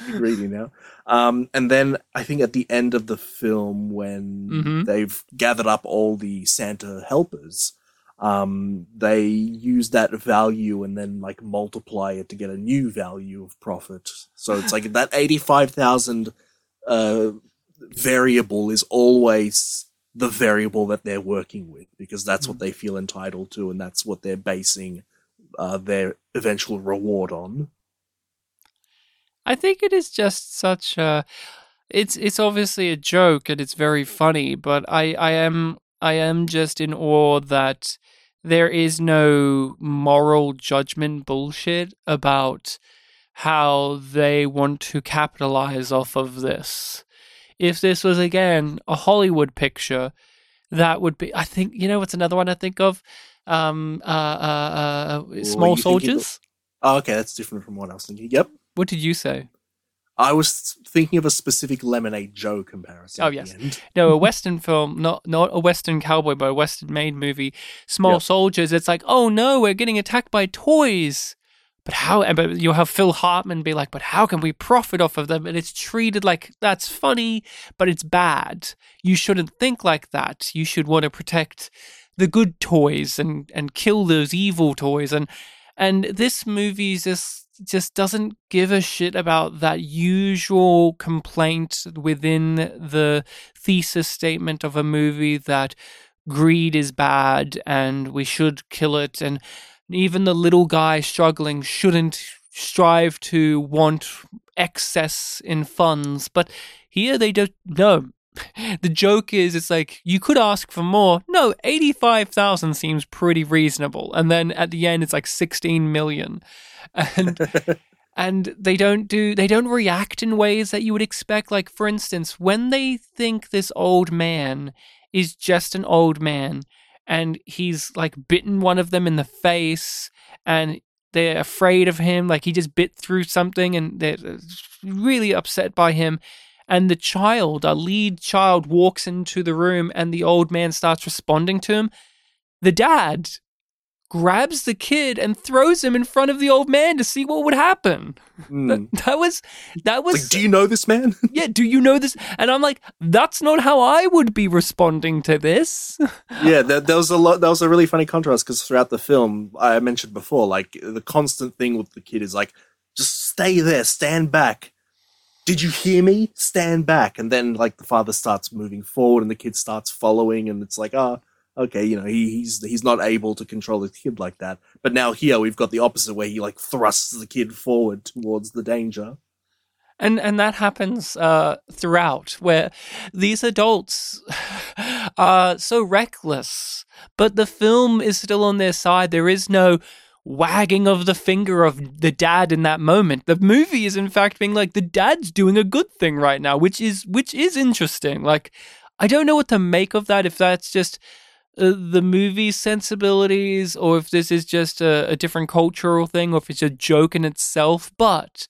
greedy now. Um, and then I think at the end of the film, when Mhm. they've gathered up all the Santa helpers, um, they use that value and then like multiply it to get a new value of profit. So it's like that eighty-five thousand uh, variable is always the variable that they're working with because that's what they feel entitled to and that's what they're basing uh, their eventual reward on. I think it is just such a it's it's obviously a joke and it's very funny, but I I am I am just in awe that there is no moral judgment bullshit about how they want to capitalize off of this. If this was again a Hollywood picture, that would be I think you know what's another one I think of um uh uh, uh small soldiers. Oh, okay, that's different from what I was thinking. Yep. What did you say? I was thinking of a specific Lemonade Joe comparison. Oh, yes. No, a Western film, not not a Western cowboy, but a Western made movie. Small Yeah. soldiers. It's like, oh no, we're getting attacked by toys. But how? But you'll have Phil Hartman be like, but how can we profit off of them? And it's treated like that's funny, but it's bad. You shouldn't think like that. You should want to protect the good toys and and kill those evil toys. And and this movie's just just doesn't give a shit about that usual complaint within the thesis statement of a movie that greed is bad and we should kill it. And even the little guy struggling shouldn't strive to want excess in funds. But here they don't no the joke is it's like you could ask for more. No 85,000 seems pretty reasonable. And then at the end it's like 16 million. And and they don't do they don't react in ways that you would expect. Like for instance when they think this old man is just an old man and he's like bitten one of them in the face and they're afraid of him like he just bit through something and they're uh, really upset by him and the child a lead child walks into the room and the old man starts responding to him the dad grabs the kid and throws him in front of the old man to see what would happen. Mm. That, that was that was Like, do you know this man? yeah, do you know this? And I'm like, that's not how I would be responding to this. yeah, that, there was a lot. That was a really funny contrast because throughout the film, I mentioned before, like the constant thing with the kid is like, just stay there, stand back. Did you hear me? Stand back. And then like the father starts moving forward, and the kid starts following, and it's like, ah, okay, you know, he, he's he's not able to control the kid like that. But now here we've got the opposite, where he like thrusts the kid forward towards the danger. and and that happens uh, throughout where these adults are so reckless but the film is still on their side there is no wagging of the finger of the dad in that moment. The movie is in fact being like the dad's doing a good thing right now which is which is interesting. Like i don't know what to make of that if that's just uh, the movie's sensibilities or if this is just a, a different cultural thing or if it's a joke in itself but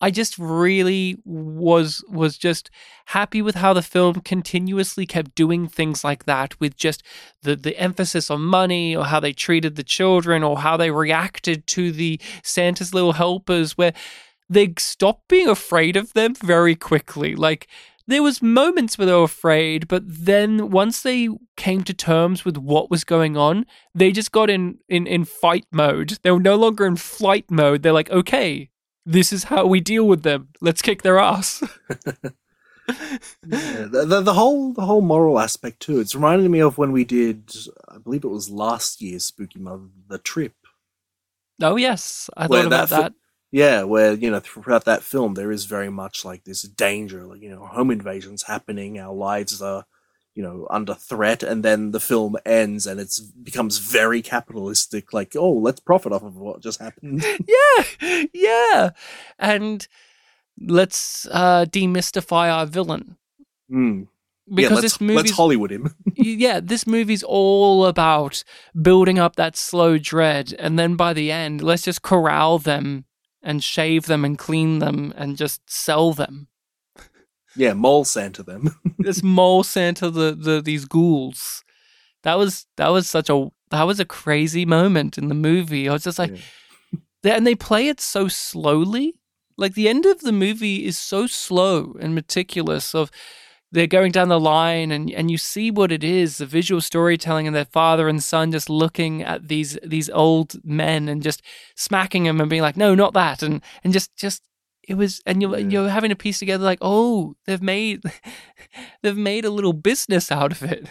I just really was was just happy with how the film continuously kept doing things like that with just the the emphasis on money or how they treated the children or how they reacted to the Santa's little helpers where they stopped being afraid of them very quickly. Like there was moments where they were afraid but then once they came to terms with what was going on they just got in in in fight mode. They were no longer in flight mode. They're like okay this is how we deal with them. Let's kick their ass. Yeah, the, the, the whole the whole moral aspect too. It's reminding me of when we did, I believe it was last year's Spooky Mother, the trip. oh yes, I Where thought about that that. Yeah, where you know throughout that film there is very much like this danger, like you know home invasions happening, our lives are you know under threat, and then the film ends and it's becomes very capitalistic. Like oh, let's profit off of what just happened. Yeah, yeah, and let's uh, demystify our villain Mm. because yeah, this movie. let's Hollywood him. yeah, this movie's all about building up that slow dread, and then by the end, let's just corral them and shave them and clean them and just sell them. Yeah, mole Santa them. this mole Santa the, the these ghouls. That was that was such a that was a crazy moment in the movie. I was just like, Yeah. they- and they play it so slowly. Like the end of the movie is so slow and meticulous. Of they're going down the line, and and you see what it is: the visual storytelling, and their father and son just looking at these these old men and just smacking them and being like, no, not that, and and just just it was and you're Yeah. you're having to piece together like oh they've made they've made a little business out of it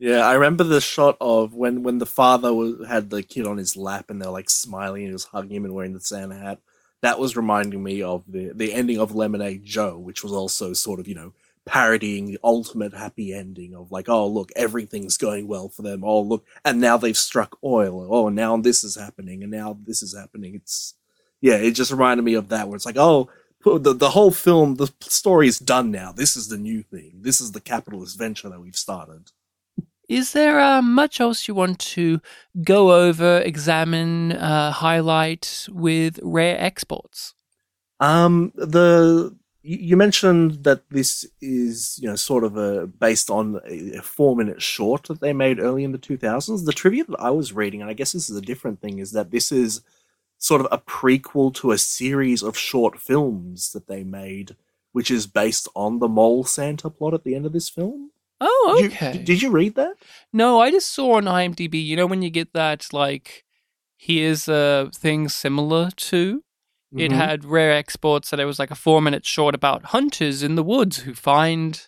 Yeah, I remember the shot of when when the father was, had the kid on his lap and they're like smiling and he was hugging him and wearing the Santa hat. That was reminding me of the the ending of Lemonade Joe, which was also sort of you know parodying the ultimate happy ending of like, oh look, everything's going well for them. Oh look, and now they've struck oil. Oh, now this is happening, and now this is happening. It's yeah, it just reminded me of that where it's like, oh. The, the whole film, the story is done now. This is the new thing. This is the capitalist venture that we've started. is there uh, much else you want to go over examine uh, highlight with rare exports Um, the you mentioned that this is you know sort of a based on a, a four minute short that they made early in the two thousands. The trivia that I was reading, and I guess this is a different thing, is that this is sort of a prequel to a series of short films that they made, which is based on the mole Santa plot at the end of this film. oh Did you- okay did you read that? no i just saw on imdb you know when you get that like here's a thing similar to It Mhm. had rare exports, and it was like a four minute short about hunters in the woods who find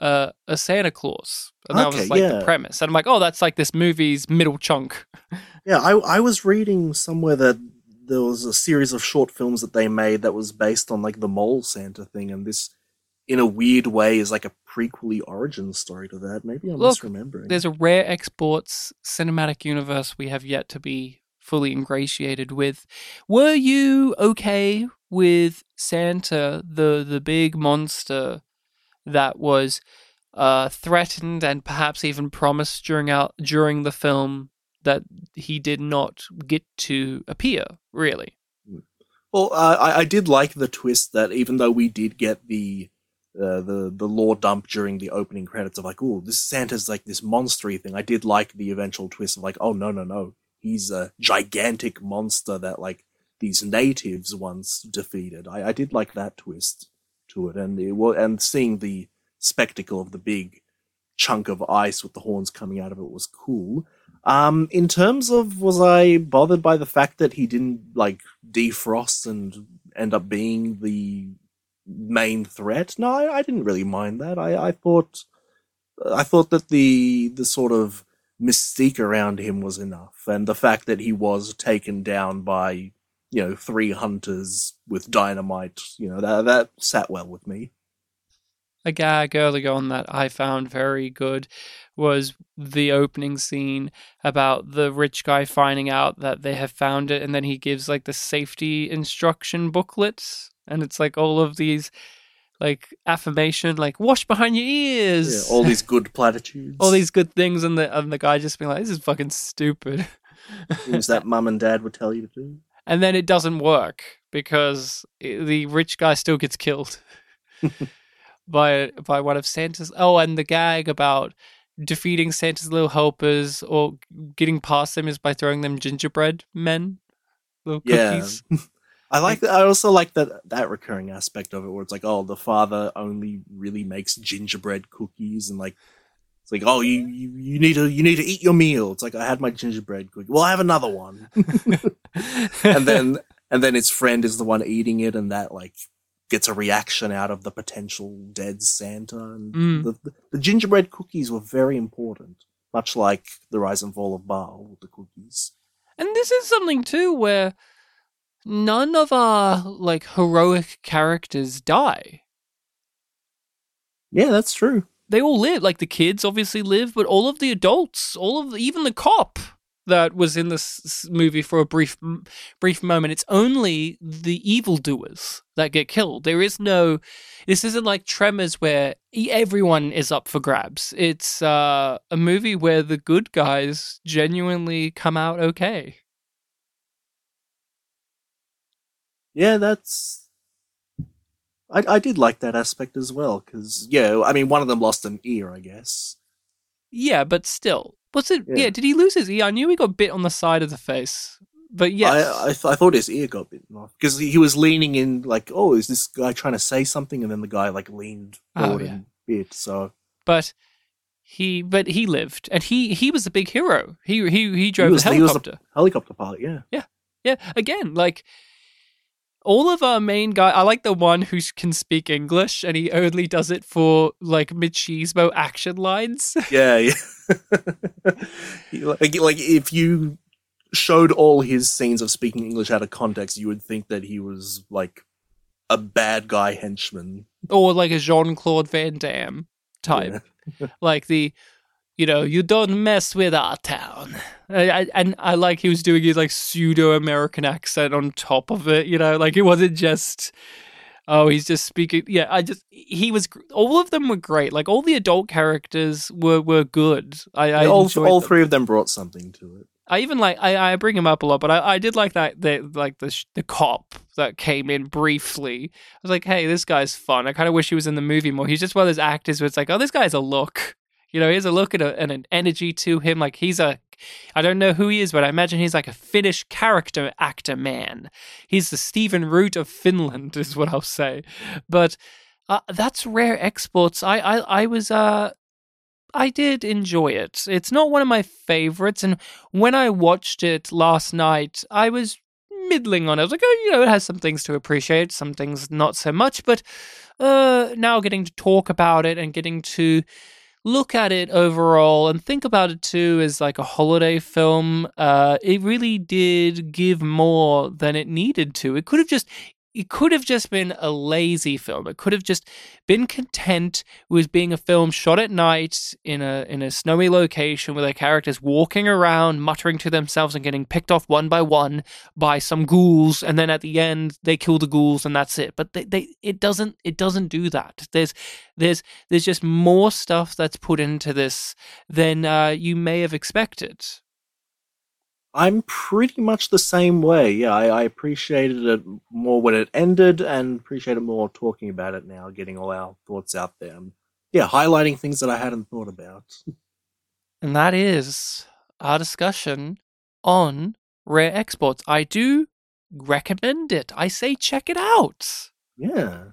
uh, a Santa Claus. And that was like the premise. And I'm like, oh, that's like this movie's middle chunk. Yeah, I I was reading somewhere that there was a series of short films that they made that was based on like the mole Santa thing, and this, in a weird way, is like a prequely origin story to that. Maybe I'm Look, misremembering. There's a rare exports cinematic universe we have yet to be fully ingratiated with. Were you okay with Santa, the the big monster that was uh, threatened and perhaps even promised during out during the film that he did not get to appear? Really? Well, uh, I, I did like the twist that even though we did get the uh, the the lore dump during the opening credits of like, oh, this Santa's like this monstery thing. I did like the eventual twist of like, oh no no no, he's a gigantic monster that like these natives once defeated. I, I did like that twist to it, and it was and seeing the spectacle of the big chunk of ice with the horns coming out of it was cool. Um, in terms of was I bothered by the fact that he didn't like defrost and end up being the main threat? No, I, I didn't really mind that. I, I thought I thought that the the sort of mystique around him was enough, and the fact that he was taken down by you know three hunters with dynamite, you know that that sat well with me. a gag earlier on that I found very good was the opening scene about the rich guy finding out that they have found it, and then he gives like the safety instruction booklets, and it's like all of these like affirmation, like wash behind your ears, Yeah, all these good platitudes, all these good things, and the and the guy just being like, "This is fucking stupid," things that mum and dad would tell you to do. And then it doesn't work because the rich guy still gets killed by by one of Santa's. Oh, and the gag about defeating Santa's little helpers or getting past them is by throwing them gingerbread men, little Yeah. cookies. I like that. I also like that that recurring aspect of it, where it's like, oh, the father only really makes gingerbread cookies, and like, it's like, oh, you you, you need to you need to eat your meal. It's like I had my gingerbread cookie. Well, I have another one, and then and then its friend is the one eating it, and that like gets a reaction out of the potential dead Santa. And Mm. the, the the gingerbread cookies were very important, much like the rise and fall of Baal with the cookies. And this is something too where none of our like heroic characters die. Yeah, that's true. They all live. Like the kids obviously live, but all of the adults, all of the, even the cop that was in this movie for a brief brief moment. It's only the evildoers that get killed. There is no. This isn't like Tremors where everyone is up for grabs. It's uh, a movie where the good guys genuinely come out okay. Yeah, that's. I I did like that aspect as well because yeah, I mean one of them lost an ear, I guess. Yeah, but still, was it? Yeah. Yeah. did he lose his ear? I knew he got bit on the side of the face, but yes, I I, th- I thought his ear got bitten off because he was leaning in like, oh, is this guy trying to say something? And then the guy like leaned Oh, forward yeah. and bit. So but he, but he lived, and he he was a big hero. He he he drove was- the he was a- helicopter. helicopter pilot, yeah. yeah. Yeah, again, like all of our main guy. I like the one who can speak English, and he only does it for like machismo action lines. Yeah, yeah. Like, like if you showed all his scenes of speaking English out of context, you would think that he was like a bad guy henchman. or like a Jean Claude Van Damme type, like the, you know, you don't mess with our town. I, I, and I like he was doing his like pseudo American accent on top of it. You know, like it wasn't just. Oh, he's just speaking. Yeah, I just he was. All of them were great. Like all the adult characters were were good. I, I all all them. three of them brought something to it. I even like I, I bring him up a lot, but I, I did like that the like the sh- the cop that came in briefly. I was like, hey, this guy's fun. I kind of wish he was in the movie more. He's just one of those actors where it's like, oh, this guy's a look. You know, he has a look and, a, and an energy to him. Like he's a, I don't know who he is, but I imagine he's like a Finnish character actor man. He's the Stephen Root of Finland, is what I'll say. But uh, that's rare exports. I, I, I was, uh, I did enjoy it. It's not one of my favorites, and when I watched it last night, I was middling on it. I was like, oh, you know, it has some things to appreciate, some things not so much. But uh, now getting to talk about it and getting to look at it overall and think about it too as like a holiday film, uh, it really did give more than it needed to. It could have just it could have just been a lazy film. It could have just been content with being a film shot at night in a in a snowy location with their characters walking around, muttering to themselves and getting picked off one by one by some ghouls, and then at the end they kill the ghouls and that's it. But they, they it doesn't it doesn't do that. There's there's there's just more stuff that's put into this than uh, you may have expected. I'm pretty much the same way. Yeah, I, I, appreciated it more when it ended and appreciate it more talking about it now, getting all our thoughts out there. And, yeah, highlighting things that I hadn't thought about. And that is our discussion on rare exports. I do recommend it. I say check it out. Yeah.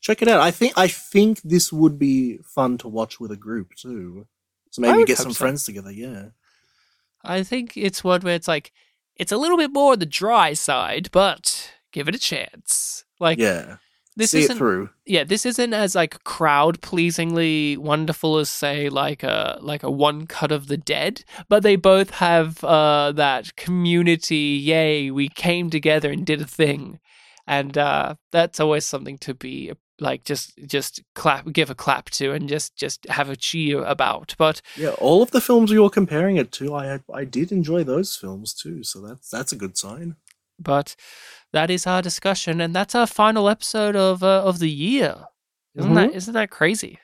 Check it out. I think I think this would be fun to watch with a group too. So maybe get some so. friends together, yeah. I think it's one where it's like it's a little bit more on the dry side, but give it a chance. Like yeah, this See isn't, it through. Yeah, this isn't as like crowd pleasingly wonderful as say like a like a one cut of the dead, but they both have uh, that community. Yay, we came together and did a thing, and uh, that's always something to be like just just clap give a clap to and just just have a cheer about but yeah all of the films you're comparing it to i i did enjoy those films too so that's that's a good sign. But that is our discussion and that's our final episode of uh, of the year. Isn't mm-hmm. that isn't that crazy?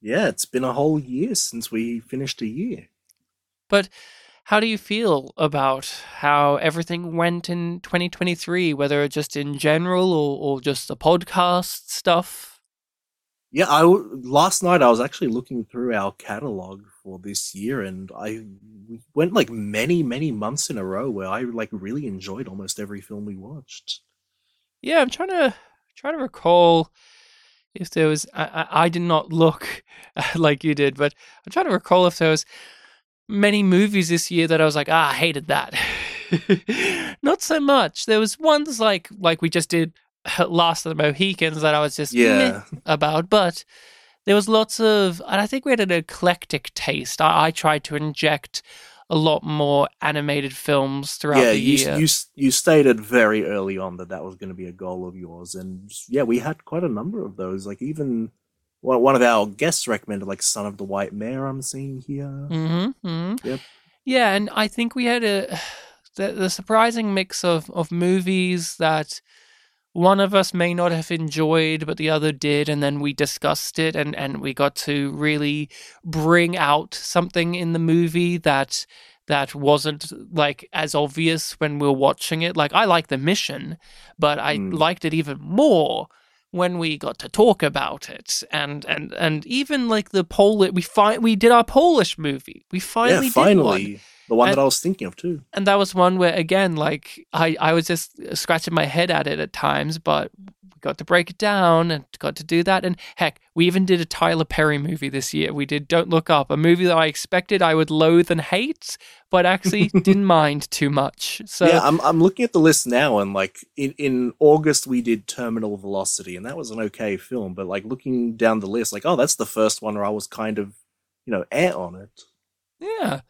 Yeah it's been a whole year since we finished a year. But how do you feel about how everything went in 2023, whether just in general or, or just the podcast stuff? Yeah, I last night I was actually looking through our catalog for this year, and I went like many, many months in a row where I like really enjoyed almost every film we watched. Yeah, I'm trying to trying to recall if there was. I, I did not look like you did, but I'm trying to recall if there was many movies this year that I was like, ah, I hated that. Not so much. There was ones like like we just did Last of the Mohicans that I was just yeah. about, but there was lots of, and I think we had an eclectic taste. I, I tried to inject a lot more animated films throughout yeah, the year. You, you you stated very early on that that was going to be a goal of yours, and yeah, we had quite a number of those. Like even one of our guests recommended like Son of the White Mare. I'm seeing here. Mm-hmm, mm-hmm. Yep. Yeah, and I think we had a the, the surprising mix of of movies that one of us may not have enjoyed, but the other did, and then we discussed it, and and we got to really bring out something in the movie that that wasn't like as obvious when we were watching it. Like I like the mission, but I mm. liked it even more when we got to talk about it and and and even like the Polish we find we did our Polish movie. We finally yeah, finally the one and, that I was thinking of too. And that was one where again like I I was just scratching my head at it at times but got to break it down and got to do that and heck, we even did a Tyler Perry movie this year. We did Don't Look Up, a movie that I expected I would loathe and hate, but actually didn't mind too much. So yeah, I'm I'm looking at the list now, and like in in August we did Terminal Velocity, and that was an okay film. But like looking down the list, like oh, that's the first one where I was kind of you know air on it. Yeah.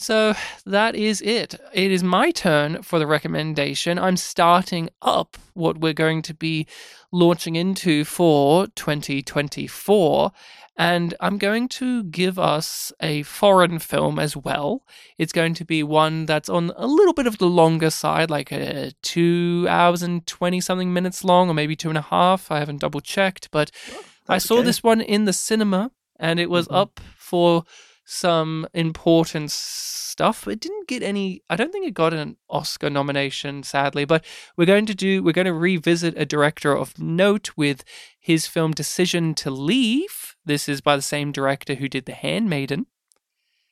So that is it. It is my turn for the recommendation. I'm starting up what we're going to be launching into for 2024. And I'm going to give us a foreign film as well. It's going to be one that's on a little bit of the longer side, like a two hours and 20 something minutes long, or maybe two and a half. I haven't double checked, but oh, I saw okay. this one in the cinema and it was mm-hmm. up for some important stuff. It didn't get any. I don't think it got an Oscar nomination, sadly. But we're going to do. We're going to revisit a director of note with his film Decision to Leave. This is by the same director who did The Handmaiden.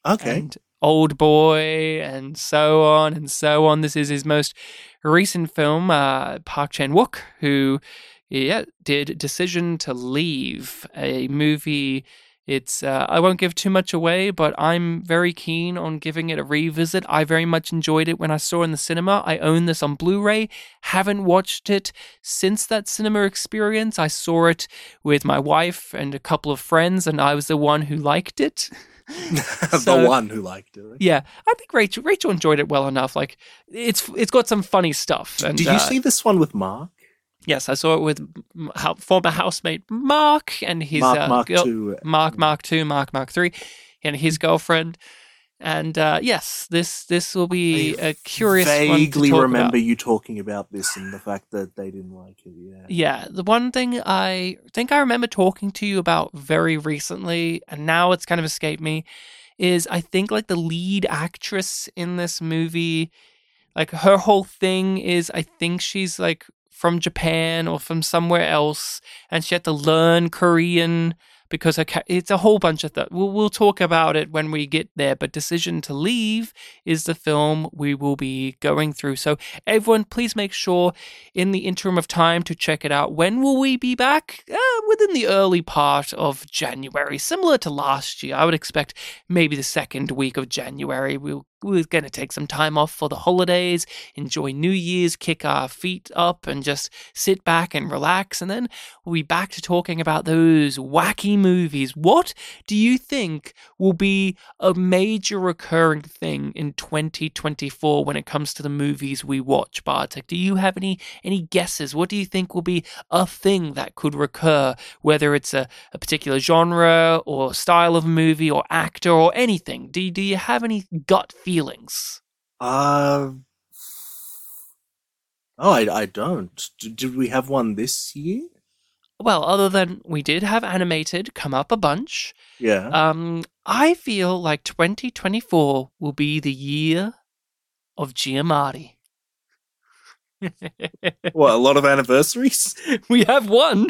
Okay. And Old Boy, and so on and so on. This is his most recent film, uh, Park Chan Wook, who yeah did Decision to Leave, a movie It's uh, I won't give too much away, but I'm very keen on giving it a revisit. I very much enjoyed it when I saw it in the cinema. I own this on Blu-ray. Haven't watched it since that cinema experience. I saw it with my wife and a couple of friends, and I was the one who liked it. the So- one who liked it. Yeah, I think Rachel Rachel enjoyed it well enough. Like it's it's got some funny stuff. And, Did you uh, see this one with Mark? Yes, I saw it with former housemate Mark and his Mark, uh, Mark girl- two. Mark Mark two, Mark Mark three, and his girlfriend. And uh, yes, this this will be I a curious one to Vaguely remember about. you talking about this and the fact that they didn't like it. Yeah. Yeah, the one thing I think I remember talking to you about very recently, and now it's kind of escaped me, is I think like the lead actress in this movie, like her whole thing is I think she's like from Japan or from somewhere else, and she had to learn Korean because her ca- it's a whole bunch of that. We'll we'll talk about it when we get there. But Decision to Leave is the film we will be going through. So everyone, please make sure in the interim of time to check it out. When will we be back? Uh, within the early part of January, similar to last year. I would expect maybe the second week of January. We'll, we're going to take some time off for the holidays, enjoy New Year's, kick our feet up, and just sit back and relax. And then we'll be back to talking about those wacky movies. What do you think will be a major recurring thing in 2024 when it comes to the movies we watch, Bartek? Do you have any any guesses? What do you think will be a thing that could recur, whether it's a, a particular genre or style of movie or actor or anything? Do, do you have any gut feelings? Uh, oh, I, I don't. D- did we have one this year? Well, other than we did have animated come up a bunch, Yeah. um, I feel like 2024 will be the year of Giamatti. what, a lot of anniversaries? we have one.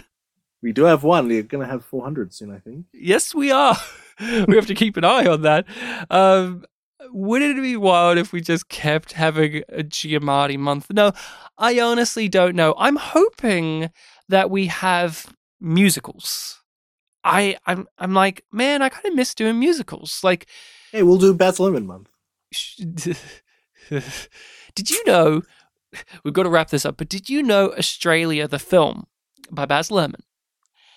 We do have one. We're going to have 400 soon, I think. Yes, we are. we have to keep an eye on that. Um, wouldn't it be wild if we just kept having a Giamatti month? No, I honestly don't know. I'm hoping that we have musicals. I I'm I'm like, man, I kind of miss doing musicals. Like, Hey, we'll do Baz Luhrmann month. did you know? We've got to wrap this up. But did you know Australia, the film by Baz Luhrmann,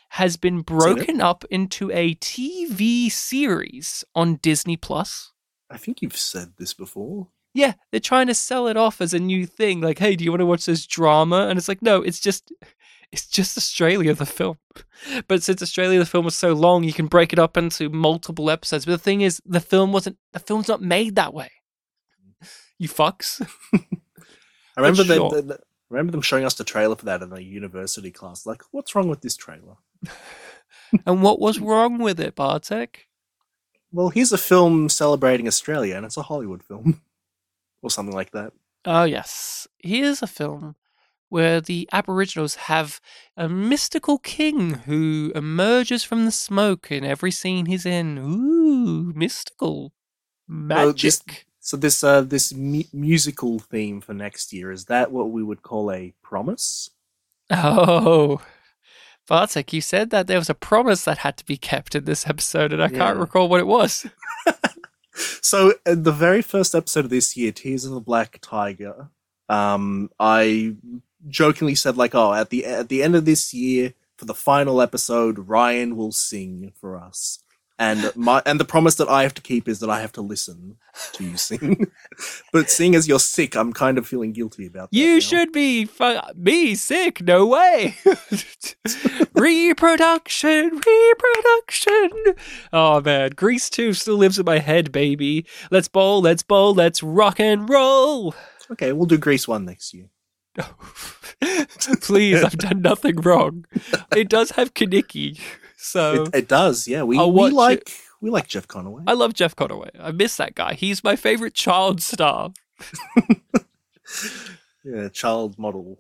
has been broken up into a TV series on Disney Plus? I think you've said this before. Yeah, they're trying to sell it off as a new thing. Like, hey, do you want to watch this drama? And it's like, no, it's just, it's just Australia the film. But since Australia the film was so long, you can break it up into multiple episodes. But the thing is, the film wasn't. The film's not made that way. You fucks. I remember sure. them, the- remember them showing us the trailer for that in a university class. Like, what's wrong with this trailer? and what was wrong with it, Bartek? Well, here's a film celebrating Australia, and it's a Hollywood film. or something like that. Oh, yes. Here's a film where the Aboriginals have a mystical king who emerges from the smoke in every scene he's in. Ooh, mystical. Well, this- Magic. So this uh, this mu- musical theme for next year is that what we would call a promise? Oh. Bartek, you said that there was a promise that had to be kept in this episode, and I can't recall what it was. So in the very first episode of this year, Tears of the Black Tiger, um, I jokingly said like, "Oh, at the at the end of this year, for the final episode, Ryan will sing for us." And my and the promise that I have to keep is that I have to listen to you sing. but seeing as you're sick, I'm kind of feeling guilty about that. You now. should be fu- me sick. No way. reproduction, reproduction. Oh man, Grease 2 still lives in my head, baby. Let's bowl, let's bowl, let's rock and roll. Okay, we'll do Grease one next year. Please, I've done nothing wrong. It does have Kenickie, so It, it does, yeah. We, we like we like Jeff Conaway. I love Jeff Conaway. I miss that guy. He's my favorite child star. yeah, child model.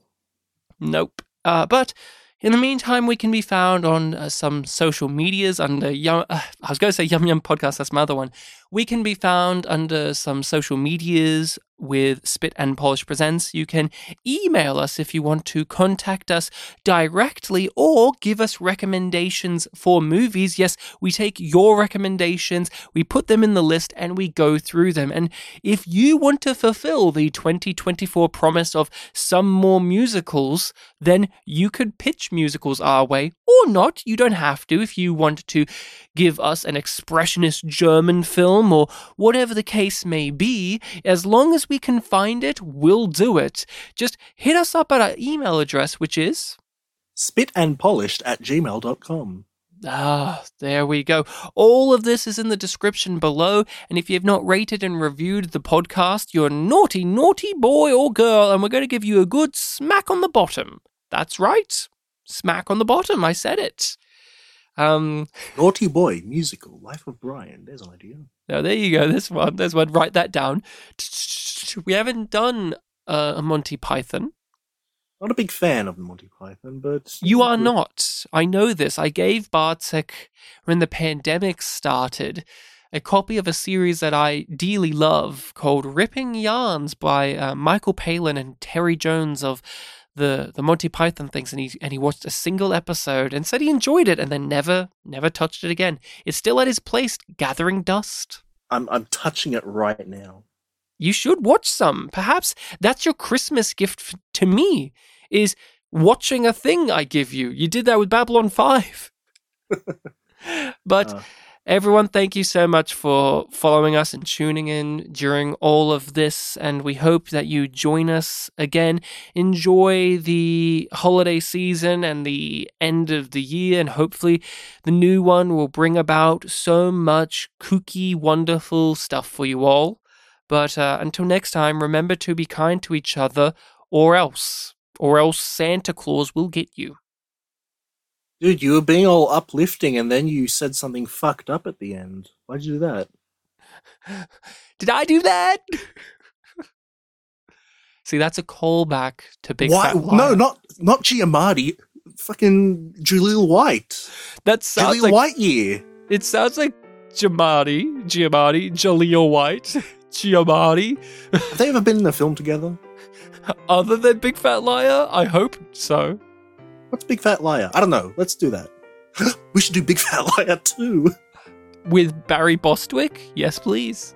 Nope. Uh, but in the meantime, we can be found on uh, some social medias under Yum. Uh, I was going to say Yum Yum Podcast. That's my other one. We can be found under some social medias with Spit and Polish Presents. You can email us if you want to contact us directly or give us recommendations for movies. Yes, we take your recommendations, we put them in the list, and we go through them. And if you want to fulfill the 2024 promise of some more musicals, then you could pitch musicals our way or not. You don't have to if you want to give us an expressionist German film or whatever the case may be. As long as we can find it, we'll do it. Just hit us up at our email address, which is spitandpolished at gmail.com. Ah, there we go. All of this is in the description below. And if you have not rated and reviewed the podcast, you're a naughty, naughty boy or girl, and we're going to give you a good smack on the bottom. That's right. Smack on the bottom. I said it. Um, Naughty Boy musical, Life of Brian. There's an idea. now there you go. This one. There's one. Write that down. We haven't done uh, a Monty Python. Not a big fan of Monty Python, but You are not. I know this. I gave Bartek, when the pandemic started, a copy of a series that I dearly love called Ripping Yarns by uh, Michael Palin and Terry Jones of the, the Monty Python things. And he, and he watched a single episode and said he enjoyed it and then never, never touched it again. It's still at his place, gathering dust. I'm I'm touching it right now. You should watch some. Perhaps that's your Christmas gift to me is watching a thing I give you. You did that with Babylon 5. but Uh. Everyone, thank you so much for following us and tuning in during all of this. And we hope that you join us again. Enjoy the holiday season and the end of the year. And hopefully, the new one will bring about so much kooky, wonderful stuff for you all. But uh, until next time, remember to be kind to each other, or else, or else Santa Claus will get you. Dude, you were being all uplifting and then you said something fucked up at the end. Why'd you do that? Did I do that? See, that's a callback to Big Why? Fat No, Liar. not not Giamatti. Fucking Jaleel White. that sounds Jaleel like White year. it sounds like Giamatti, Giamatti, Jaleel White, Giamatti. Have they ever been in a film together? Other than Big Fat Liar, I hope so. What's Big Fat Liar? I don't know. Let's do that. we should do Big Fat Liar too. With Barry Bostwick, yes, please.